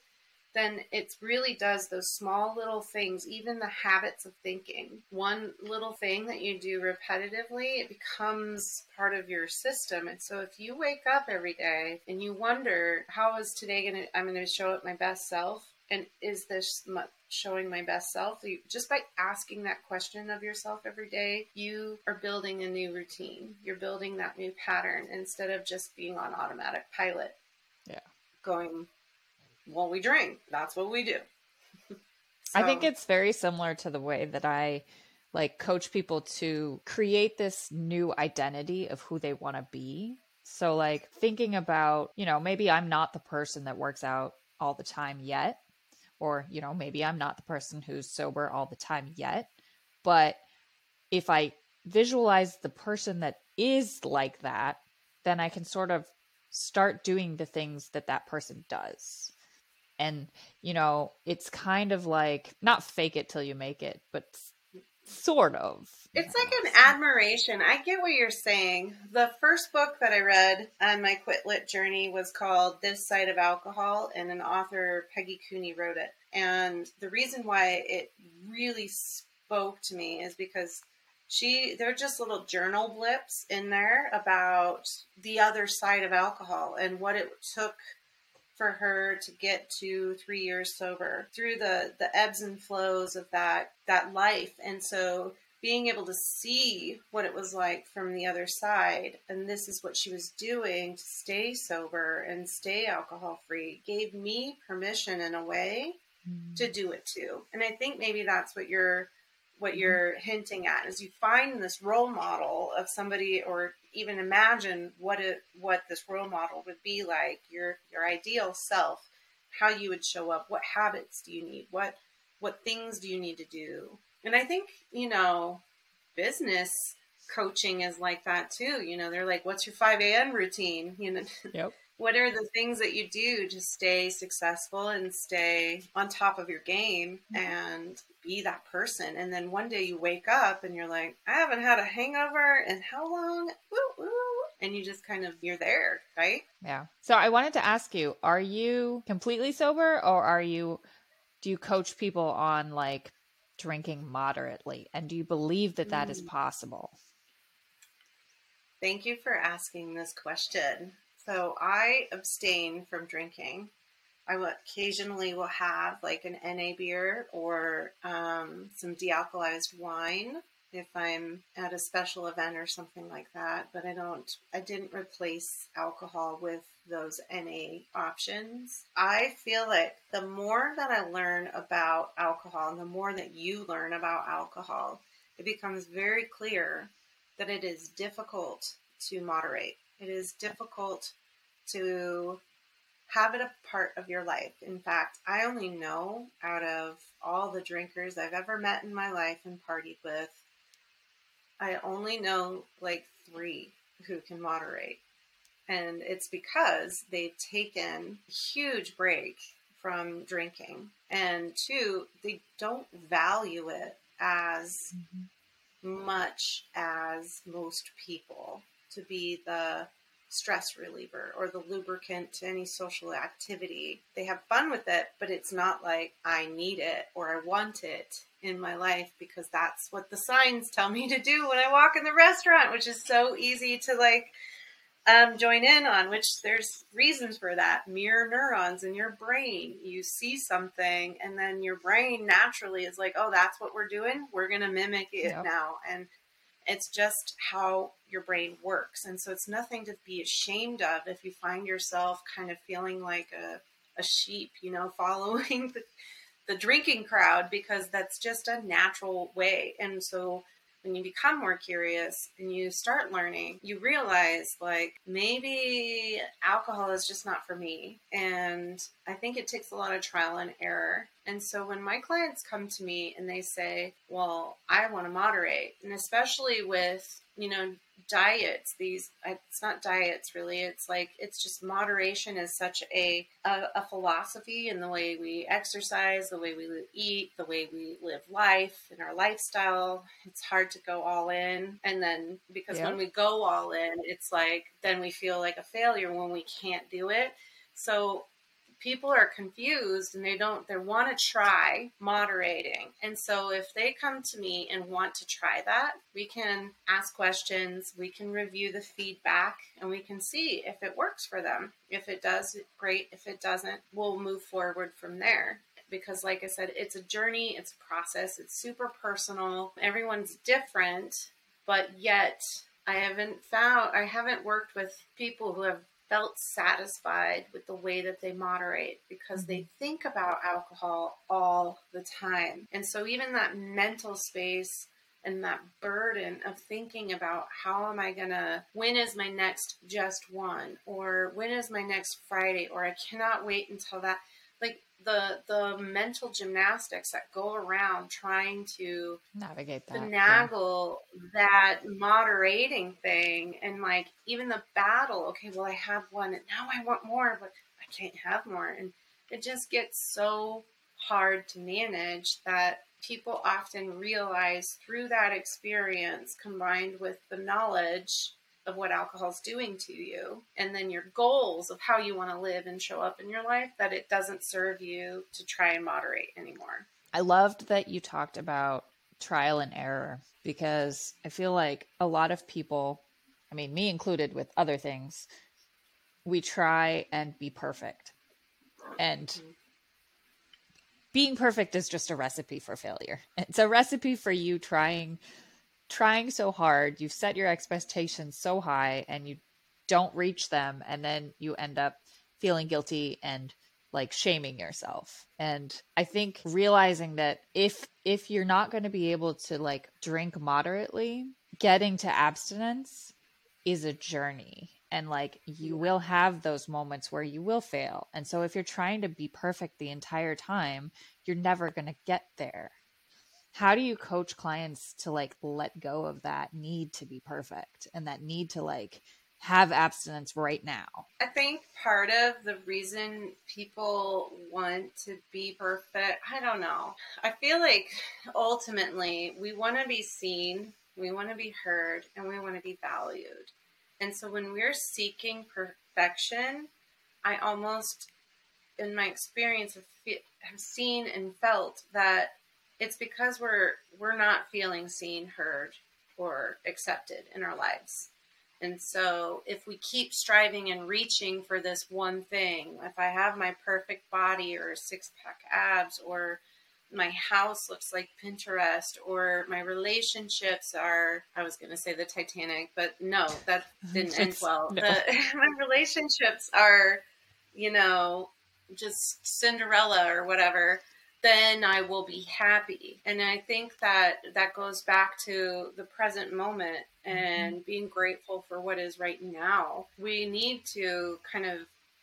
[SPEAKER 3] then it really does those small little things, even the habits of thinking. One little thing that you do repetitively, it becomes part of your system. And so if you wake up every day and you wonder, how is today going to, I'm going to show up my best self? And is this showing my best self? You, just by asking that question of yourself every day, you are building a new routine. You're building that new pattern instead of just being on automatic pilot.
[SPEAKER 2] Yeah.
[SPEAKER 3] Going well, we drink. That's what we do.
[SPEAKER 2] so. I think it's very similar to the way that I like coach people to create this new identity of who they want to be. So like thinking about, you know, maybe I'm not the person that works out all the time yet or, you know, maybe I'm not the person who's sober all the time yet, but if I visualize the person that is like that, then I can sort of start doing the things that that person does and you know it's kind of like not fake it till you make it but sort of
[SPEAKER 3] it's like an admiration. I get what you're saying. The first book that i read on my quit lit journey was called this side of alcohol and an author peggy cooney wrote it. And the reason why it really spoke to me is because she there are just little journal blips in there about the other side of alcohol and what it took for her to get to three years sober through the the ebbs and flows of that that life and so being able to see what it was like from the other side and this is what she was doing to stay sober and stay alcohol free gave me permission in a way mm. to do it too and i think maybe that's what you're what mm-hmm. you're hinting at is you find this role model of somebody or even imagine what it what this role model would be like your your ideal self how you would show up what habits do you need what what things do you need to do? And i think you know business coaching is like that too. You know they're like what's your 5 a.m routine? You know yep. what are the things that you do to stay successful and stay on top of your game? Mm-hmm. And be that person. And then one day you wake up and you're like i haven't had a hangover in how long? Woo, woo. and you just kind of you're there right?
[SPEAKER 2] Yeah. So i wanted to ask you are you completely sober or are you do you coach people on like drinking moderately? And do you believe that that mm. is possible?
[SPEAKER 3] Thank you for asking this question. So I abstain from drinking. I will occasionally will have like an NA beer or um, some dealcoholized wine if I'm at a special event or something like that. But I don't. I didn't replace alcohol with those NA options. I feel like the more that I learn about alcohol and the more that you learn about alcohol, it becomes very clear that it is difficult to moderate. It is difficult to have it a part of your life. In fact, I only know out of all the drinkers I've ever met in my life and partied with, I only know like three who can moderate. And it's because they've taken a huge break from drinking. And two, they don't value it as mm-hmm. much as most people to be the stress reliever or the lubricant to any social activity. They have fun with it, but it's not like I need it or I want it in my life because that's what the signs tell me to do when I walk in the restaurant, which is so easy to like um, join in on, which there's reasons for that. Mirror neurons in your brain. You see something, and then your brain naturally is like, oh, that's what we're doing. We're going to mimic it yep. now. And it's just how your brain works. And so it's nothing to be ashamed of if you find yourself kind of feeling like a, a sheep, you know, following the, the drinking crowd because that's just a natural way. And so when you become more curious and you start learning, you realize like maybe alcohol is just not for me. And I think it takes a lot of trial and error. And so when my clients come to me and they say, Well, I want to moderate, and especially with, you know, diets these it's not diets really it's like it's just moderation is such a, a, a philosophy in the way we exercise the way we eat the way we live life in our lifestyle. It's hard to go all in. And then because yeah. when we go all in it's like then we feel like a failure when we can't do it. So people are confused and they don't they want to try moderating. And so if they come to me and want to try that we can ask questions we can review the feedback and we can see if it works for them. If it does great. If it doesn't we'll move forward from there. Because like i said it's a journey it's a process it's super personal. Everyone's different but yet I haven't found I haven't worked with people who have felt satisfied with the way that they moderate because they mm-hmm. think about alcohol all the time. And so, even that mental space and that burden of thinking about how am I gonna, when is my next just one, or when is my next Friday, or I cannot wait until that. The the mental gymnastics that go around trying to
[SPEAKER 2] navigate that
[SPEAKER 3] finagle yeah. that moderating thing and like even the battle okay well i have one and now i want more but i can't have more and it just gets so hard to manage that people often realize through that experience combined with the knowledge of what alcohol is doing to you and then your goals of how you want to live and show up in your life that it doesn't serve you to try and moderate anymore.
[SPEAKER 2] I loved that you talked about trial and error because I feel like a lot of people, I mean, me included with other things, we try and be perfect. And mm-hmm. being perfect is just a recipe for failure. It's a recipe for you trying trying so hard, you've set your expectations so high and you don't reach them and then you end up feeling guilty and like shaming yourself. And I think realizing that if if you're not going to be able to like drink moderately, getting to abstinence is a journey and like you will have those moments where you will fail. And so if you're trying to be perfect the entire time, you're never going to get there. How do you coach clients to like let go of that need to be perfect and that need to like have abstinence right now?
[SPEAKER 3] I think part of the reason people want to be perfect, I don't know. I feel like ultimately we want to be seen, we want to be heard, and we want to be valued. And so when we're seeking perfection, I almost, in my experience, have, seen and felt that it's because we're we're not feeling seen, heard, or accepted in our lives. And so, if we keep striving and reaching for this one thing, if I have my perfect body or six pack abs, or my house looks like Pinterest, or my relationships are, I was going to say the Titanic, but no, that didn't end well. No. The, my relationships are, you know, just Cinderella or whatever then I will be happy. And I think that that goes back to the present moment and mm-hmm. being grateful for what is right now. We need to kind of,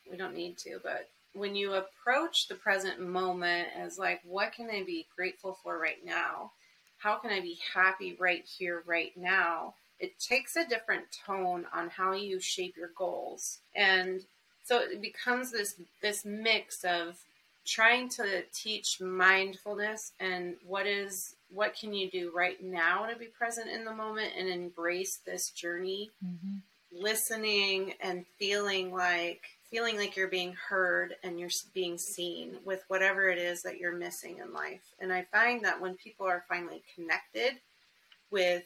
[SPEAKER 3] we don't need to, but when you approach the present moment as like, what can I be grateful for right now? How can I be happy right here, right now? It takes a different tone on how you shape your goals. And so it becomes this this mix of trying to teach mindfulness and what is what can you do right now to be present in the moment and embrace this journey mm-hmm. listening and feeling like feeling like you're being heard and you're being seen with whatever it is that you're missing in life and i find that when people are finally connected with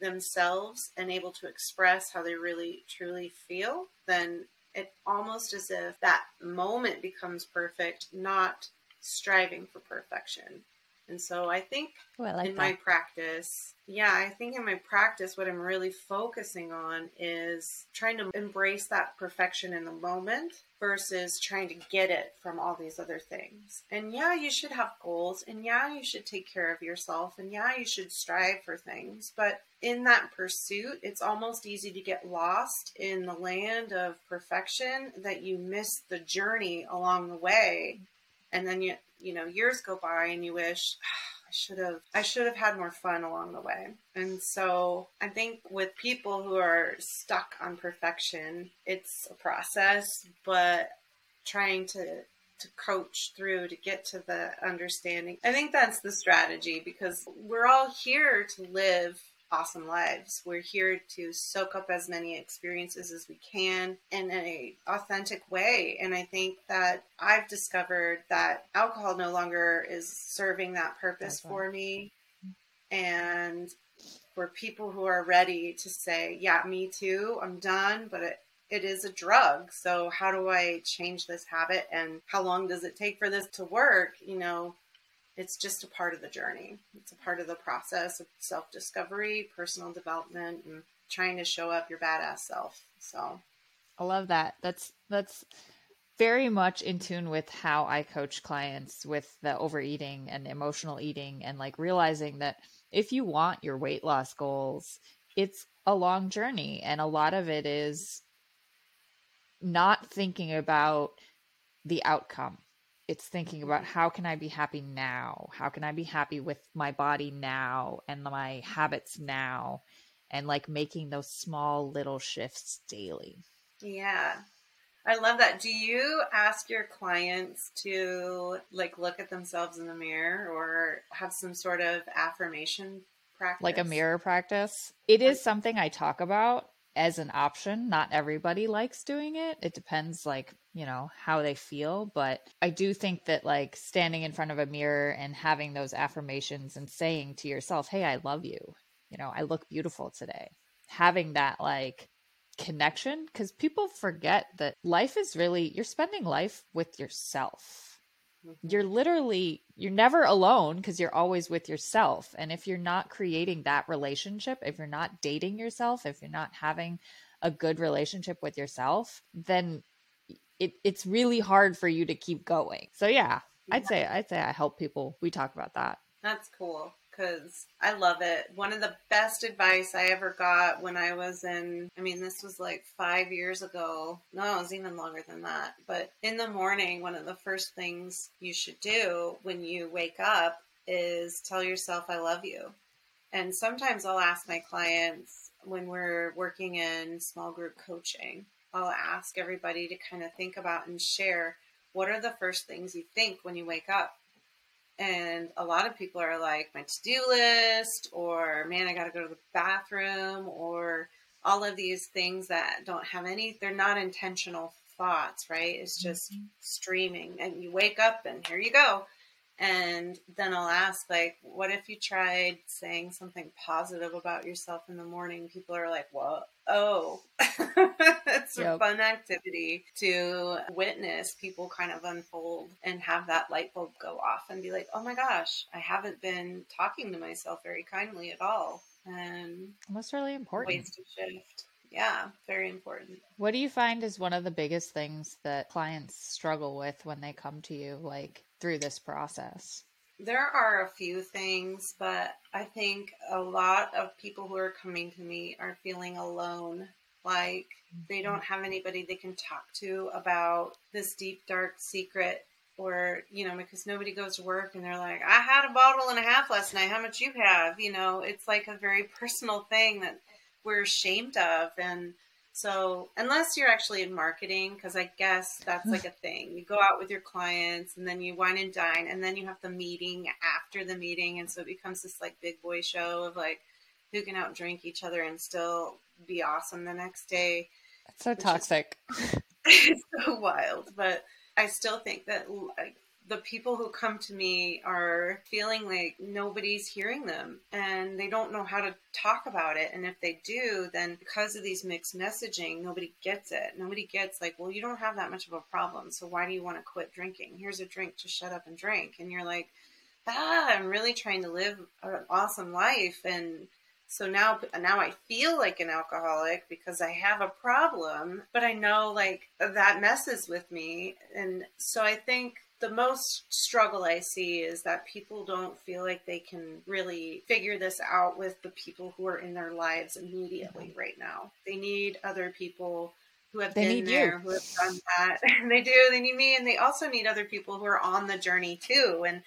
[SPEAKER 3] themselves and able to express how they really truly feel then it almost as if that moment becomes perfect, not striving for perfection. And so I think oh, like in that. my practice, yeah, I think in my practice, what I'm really focusing on is trying to embrace that perfection in the moment versus trying to get it from all these other things. And yeah, you should have goals, and yeah, you should take care of yourself, and yeah, you should strive for things. But in that pursuit, it's almost easy to get lost in the land of perfection that you miss the journey along the way. And then you you know, years go by and you wish ah, I should have I should have had more fun along the way. And so I think with people who are stuck on perfection, it's a process, but trying to to coach through to get to the understanding. I think that's the strategy because we're all here to live awesome lives. We're here to soak up as many experiences as we can in a authentic way. And I think that I've discovered that alcohol no longer is serving that purpose for me. And for people who are ready to say, yeah, me too, I'm done, but it, it is a drug. So how do I change this habit and how long does it take for this to work? You know, it's just a part of the journey. It's a part of the process of self discovery, personal development, and trying to show up your badass self. So
[SPEAKER 2] I love that. That's that's very much in tune with how I coach clients with the overeating and emotional eating and like realizing that if you want your weight loss goals, it's a long journey and a lot of it is not thinking about the outcome it's thinking about mm-hmm. how can I be happy now? How can I be happy with my body now and my habits now? And like making those small little shifts daily.
[SPEAKER 3] Yeah. I love that. Do you ask your clients to like look at themselves in the mirror or have some sort of affirmation practice?
[SPEAKER 2] Like a mirror practice? It is something I talk about as an option. Not everybody likes doing it. It depends like you know how they feel but i do think that like standing in front of a mirror and having those affirmations and saying to yourself hey i love you you know i look beautiful today having that like connection because people forget that life is really you're spending life with yourself. Mm-hmm. you're literally you're never alone because you're always with yourself. And if you're not creating that relationship if you're not dating yourself if you're not having a good relationship with yourself then it, it's really hard for you to keep going. So yeah, yeah. i'd say i'd say i help people. We talk about that.
[SPEAKER 3] That's cool because I love it. One of the best advice I ever got when I was in, I mean, this was like five years ago. No, it was even longer than that. But in the morning, one of the first things you should do when you wake up is tell yourself, I love you. And sometimes I'll ask my clients when we're working in small group coaching, I'll ask everybody to kind of think about and share what are the first things you think when you wake up and a lot of people are like, my to do list, or man, I got to go to the bathroom, or all of these things that don't have any, they're not intentional thoughts, right? It's just mm-hmm. streaming. And you wake up and here you go. And then I'll ask, like, what if you tried saying something positive about yourself in the morning? People are like, what? Oh, it's yep. a fun activity to witness people kind of unfold and have that light bulb go off and be like, oh my gosh, I haven't been talking to myself very kindly at all. And
[SPEAKER 2] that's really important.
[SPEAKER 3] Ways to shift. Yeah, very important.
[SPEAKER 2] What do you find is one of the biggest things that clients struggle with when they come to you, like through this process?
[SPEAKER 3] There are a few things, but I think a lot of people who are coming to me are feeling alone. Like they don't have anybody they can talk to about this deep, dark secret or you know because nobody goes to work and they're like i had a bottle and a half last night how much you have you know it's like a very personal thing that we're ashamed of and so unless you're actually in marketing, because I guess that's like a thing, you go out with your clients and then you wine and dine, and then you have the meeting after the meeting, and so it becomes this like big boy show of like who can out drink each other and still be awesome the next day.
[SPEAKER 2] That's so toxic.
[SPEAKER 3] Is, it's so wild, but I still think that like the people who come to me are feeling like nobody's hearing them and they don't know how to talk about it. And if they do, then because of these mixed messaging, nobody gets it. Nobody gets like, well, you don't have that much of a problem. So why do you want to quit drinking? Here's a drink to shut up and drink. And you're like, ah, I'm really trying to live an awesome life. And so now, now I feel like an alcoholic because I have a problem, but I know like that messes with me. And so I think the most struggle I see is that people don't feel like they can really figure this out with the people who are in their lives immediately mm-hmm. right now. They need other people who have they been there, you. who have done that. they do. They need me, and they also need other people who are on the journey too. And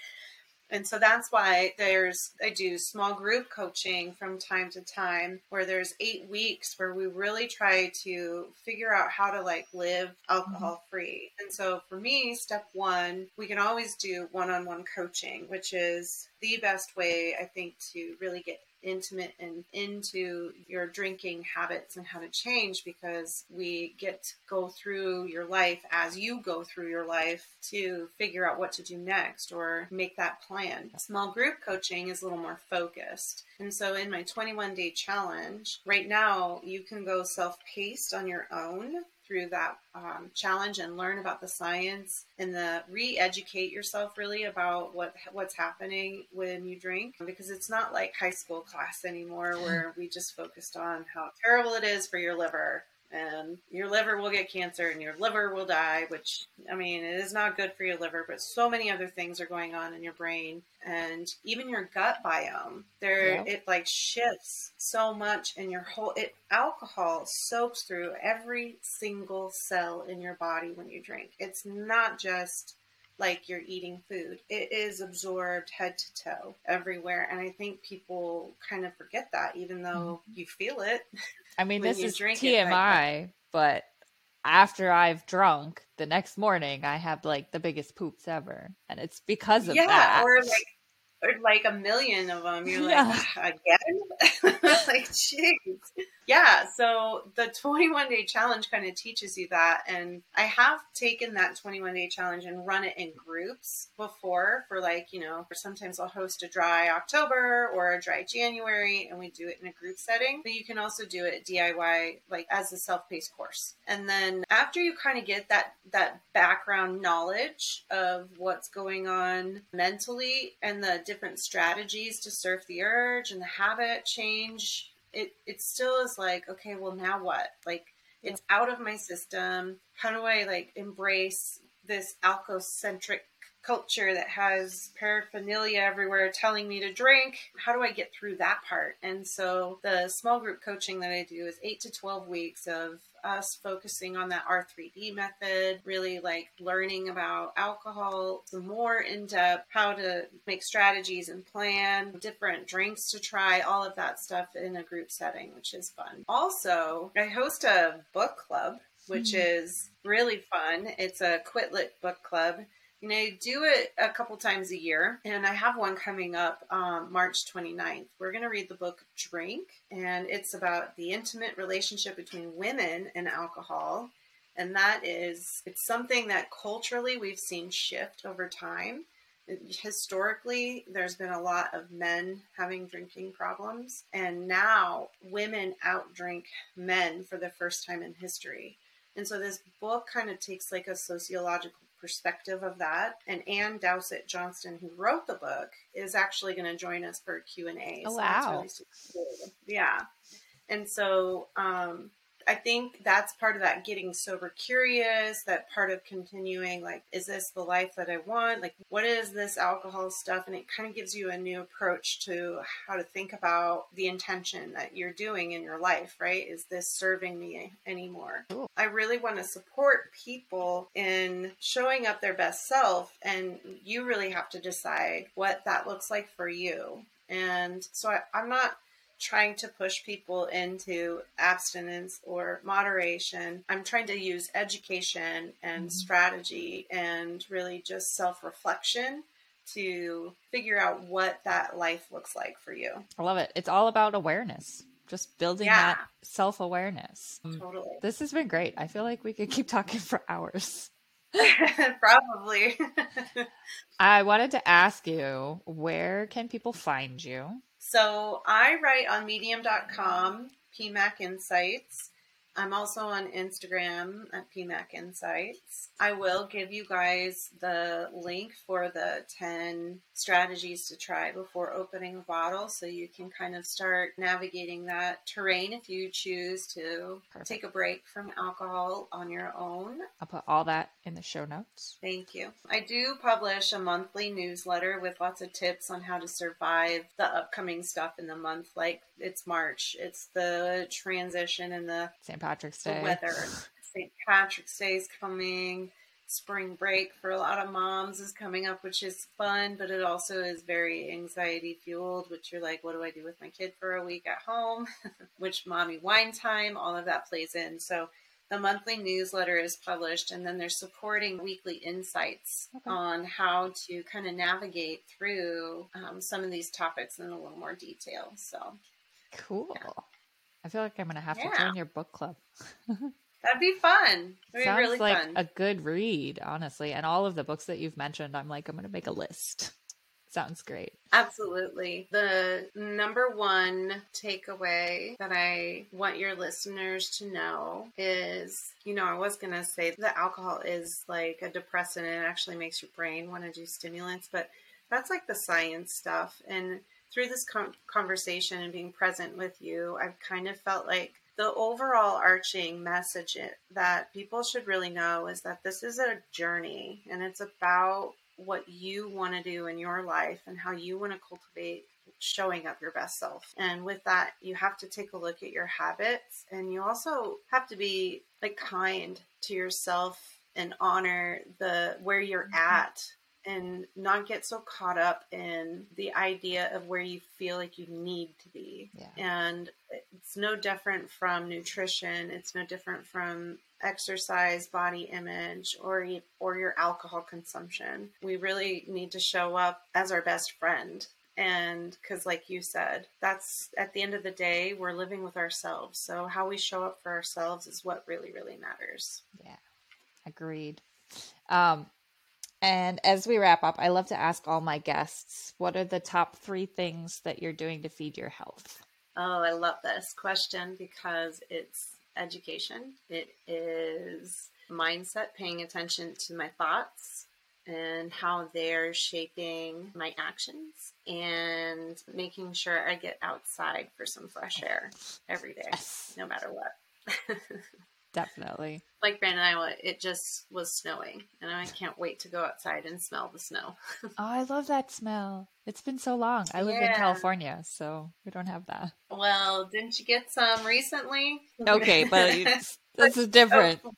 [SPEAKER 3] and so that's why there's, I do small group coaching from time to time where there's eight weeks where we really try to figure out how to like live alcohol mm-hmm. free. And so for me, step one, we can always do one on one coaching, which is the best way, I think, to really get intimate and into your drinking habits and how to change because we get to go through your life as you go through your life to figure out what to do next or make that plan. Small group coaching is a little more focused. And so in my 21 day challenge, right now you can go self paced on your own through that um, challenge and learn about the science and the re-educate yourself really about what what's happening when you drink. Because it's not like high school class anymore where we just focused on how terrible it is for your liver and your liver will get cancer and your liver will die, which I mean, it is not good for your liver, but so many other things are going on in your brain and even your gut biome. There, yeah. it like shifts so much, and your whole it alcohol soaks through every single cell in your body when you drink. It's not just like you're eating food. It is absorbed head to toe everywhere. And I think people kind of forget that, even though mm-hmm. you feel it.
[SPEAKER 2] I mean, this is TMI, but after I've drunk the next morning, I have like the biggest poops ever. And it's because of
[SPEAKER 3] yeah,
[SPEAKER 2] that.
[SPEAKER 3] Or like like a million of them. You're
[SPEAKER 2] Yeah.
[SPEAKER 3] like, "Ah, again? like, jeez. Yeah. So the 21 day challenge kind of teaches you that. And I have taken that 21 day challenge and run it in groups before for like, you know, or sometimes I'll host a dry October or a dry January and we do it in a group setting. But you can also do it DIY, like as a self paced course. And then after you kind of get that, that background knowledge of what's going on mentally and the different strategies to surf the urge and the habit change, it, it still is like, okay, well, now what? Like, it's out of my system. How do I like embrace this alcocentric culture that has paraphernalia everywhere telling me to drink? How do I get through that part? And so the small group coaching that I do is eight to 12 weeks of us focusing on that R3D method, really like learning about alcohol, some more in depth, how to make strategies and plan, different drinks to try, all of that stuff in a group setting, which is fun. Also, I host a book club, which hmm. is really fun. It's a Quit Lit book club. Know, I do it a couple times a year, and I have one coming up um, March 29th. We're going to read the book Drink, and it's about the intimate relationship between women and alcohol. And that is, it's something that culturally we've seen shift over time. Historically, there's been a lot of men having drinking problems, and now women outdrink men for the first time in history. And so this book kind of takes like a sociological perspective of that. And Anne Dowsett Johnston, who wrote the book, is actually going to join us for Q&A.
[SPEAKER 2] Oh,
[SPEAKER 3] So that's
[SPEAKER 2] wow.
[SPEAKER 3] really super cool. Yeah. And so um, I think that's part of that getting sober curious, that part of continuing, like, is this the life that I want? Like, what is this alcohol stuff? And it kind of gives you a new approach to how to think about the intention that you're doing in your life, right? Is this serving me anymore?
[SPEAKER 2] Cool.
[SPEAKER 3] I really want to support people in showing up their best self, and you really have to decide what that looks like for you. And so I, I'm not trying to push people into abstinence or moderation. I'm trying to use education and
[SPEAKER 2] Mhm.
[SPEAKER 3] strategy and really just self reflection to figure out what that life looks like for you.
[SPEAKER 2] I love it. It's all about awareness, just building
[SPEAKER 3] Yeah.
[SPEAKER 2] that self awareness.
[SPEAKER 3] Totally.
[SPEAKER 2] This has been great. I feel like we could keep talking for hours.
[SPEAKER 3] Probably.
[SPEAKER 2] I wanted to ask you, where can people find you?
[SPEAKER 3] So I write on medium.com, PMAC Insights. I'm also on Instagram at PMAC Insights. I will give you guys the link for the 10 strategies to try before opening a bottle so you can kind of start navigating that terrain if you choose to
[SPEAKER 2] Perfect.
[SPEAKER 3] take a break from alcohol on your own.
[SPEAKER 2] I'll put all that in the show notes.
[SPEAKER 3] Thank you. I do publish a monthly newsletter with lots of tips on how to survive the upcoming stuff in the month. Like it's March, it's the transition and the,
[SPEAKER 2] St. Patrick's
[SPEAKER 3] the
[SPEAKER 2] Day.
[SPEAKER 3] weather. St. Patrick's Day is coming. Spring break for a lot of moms is coming up, which is fun, but it also is very anxiety fueled, which you're like, what do I do with my kid for a week at home? which mommy wine time, all of that plays in. So the monthly newsletter is published, and then they're supporting weekly insights
[SPEAKER 2] Okay.
[SPEAKER 3] on how to kind of navigate through um, some of these topics in a little more detail. So
[SPEAKER 2] Cool. I feel like I'm going to have to join your book club.
[SPEAKER 3] that'd be fun. Be
[SPEAKER 2] Sounds
[SPEAKER 3] really
[SPEAKER 2] like
[SPEAKER 3] fun.
[SPEAKER 2] a good read, honestly. And all of the books that you've mentioned, I'm like, I'm going to make a list. Sounds great.
[SPEAKER 3] Absolutely. The number one takeaway that I want your listeners to know is you know, I was going to say that alcohol is like a depressant and it actually makes your brain want to do stimulants, but that's like the science stuff. And through this con conversation and being present with you, I've kind of felt like the overall arching message that people should really know is that this is a journey and it's about what you want to do in your life and how you want to cultivate showing up your best self. And with that, you have to take a look at your habits and you also have to be like kind to yourself and honor the where you're mm-hmm. at and not get so caught up in the idea of where you feel like you need to be.
[SPEAKER 2] Yeah.
[SPEAKER 3] And it's no different from nutrition, it's no different from exercise, body image, or or your alcohol consumption. We really need to show up as our best friend. And because, like you said, that's at the end of the day, we're living with ourselves. So, how we show up for ourselves is what really, really matters.
[SPEAKER 2] Yeah, agreed. Um, and as we wrap up, I love to ask all my guests what are the top three things that you're doing to feed your health?
[SPEAKER 3] Oh, I love this question because it's education, it is mindset, paying attention to my thoughts and how they're shaping my actions and making sure I get outside for some fresh air every day, yes. no matter what.
[SPEAKER 2] Definitely.
[SPEAKER 3] Like Brandon Iowa, it just was snowing, and I can't wait to go outside and smell the snow.
[SPEAKER 2] oh, I love that smell. It's been so long. I live yeah. in California, so we don't have that.
[SPEAKER 3] Well, didn't you get some recently?
[SPEAKER 2] Okay, but this is different. Oh,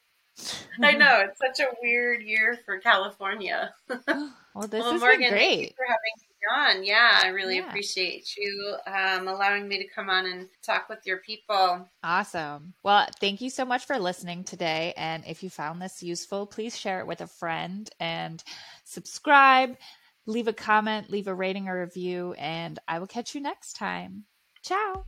[SPEAKER 3] I know it's such a weird year for California.
[SPEAKER 2] well, this well, Morgan, great.
[SPEAKER 3] for having on. Yeah, I really yeah. appreciate you um, allowing me to come on and talk with your people.
[SPEAKER 2] Awesome. Well, thank you so much for listening today. And if you found this useful, please share it with a friend and subscribe, leave a comment, leave a rating or review, and I will catch you next time. Ciao.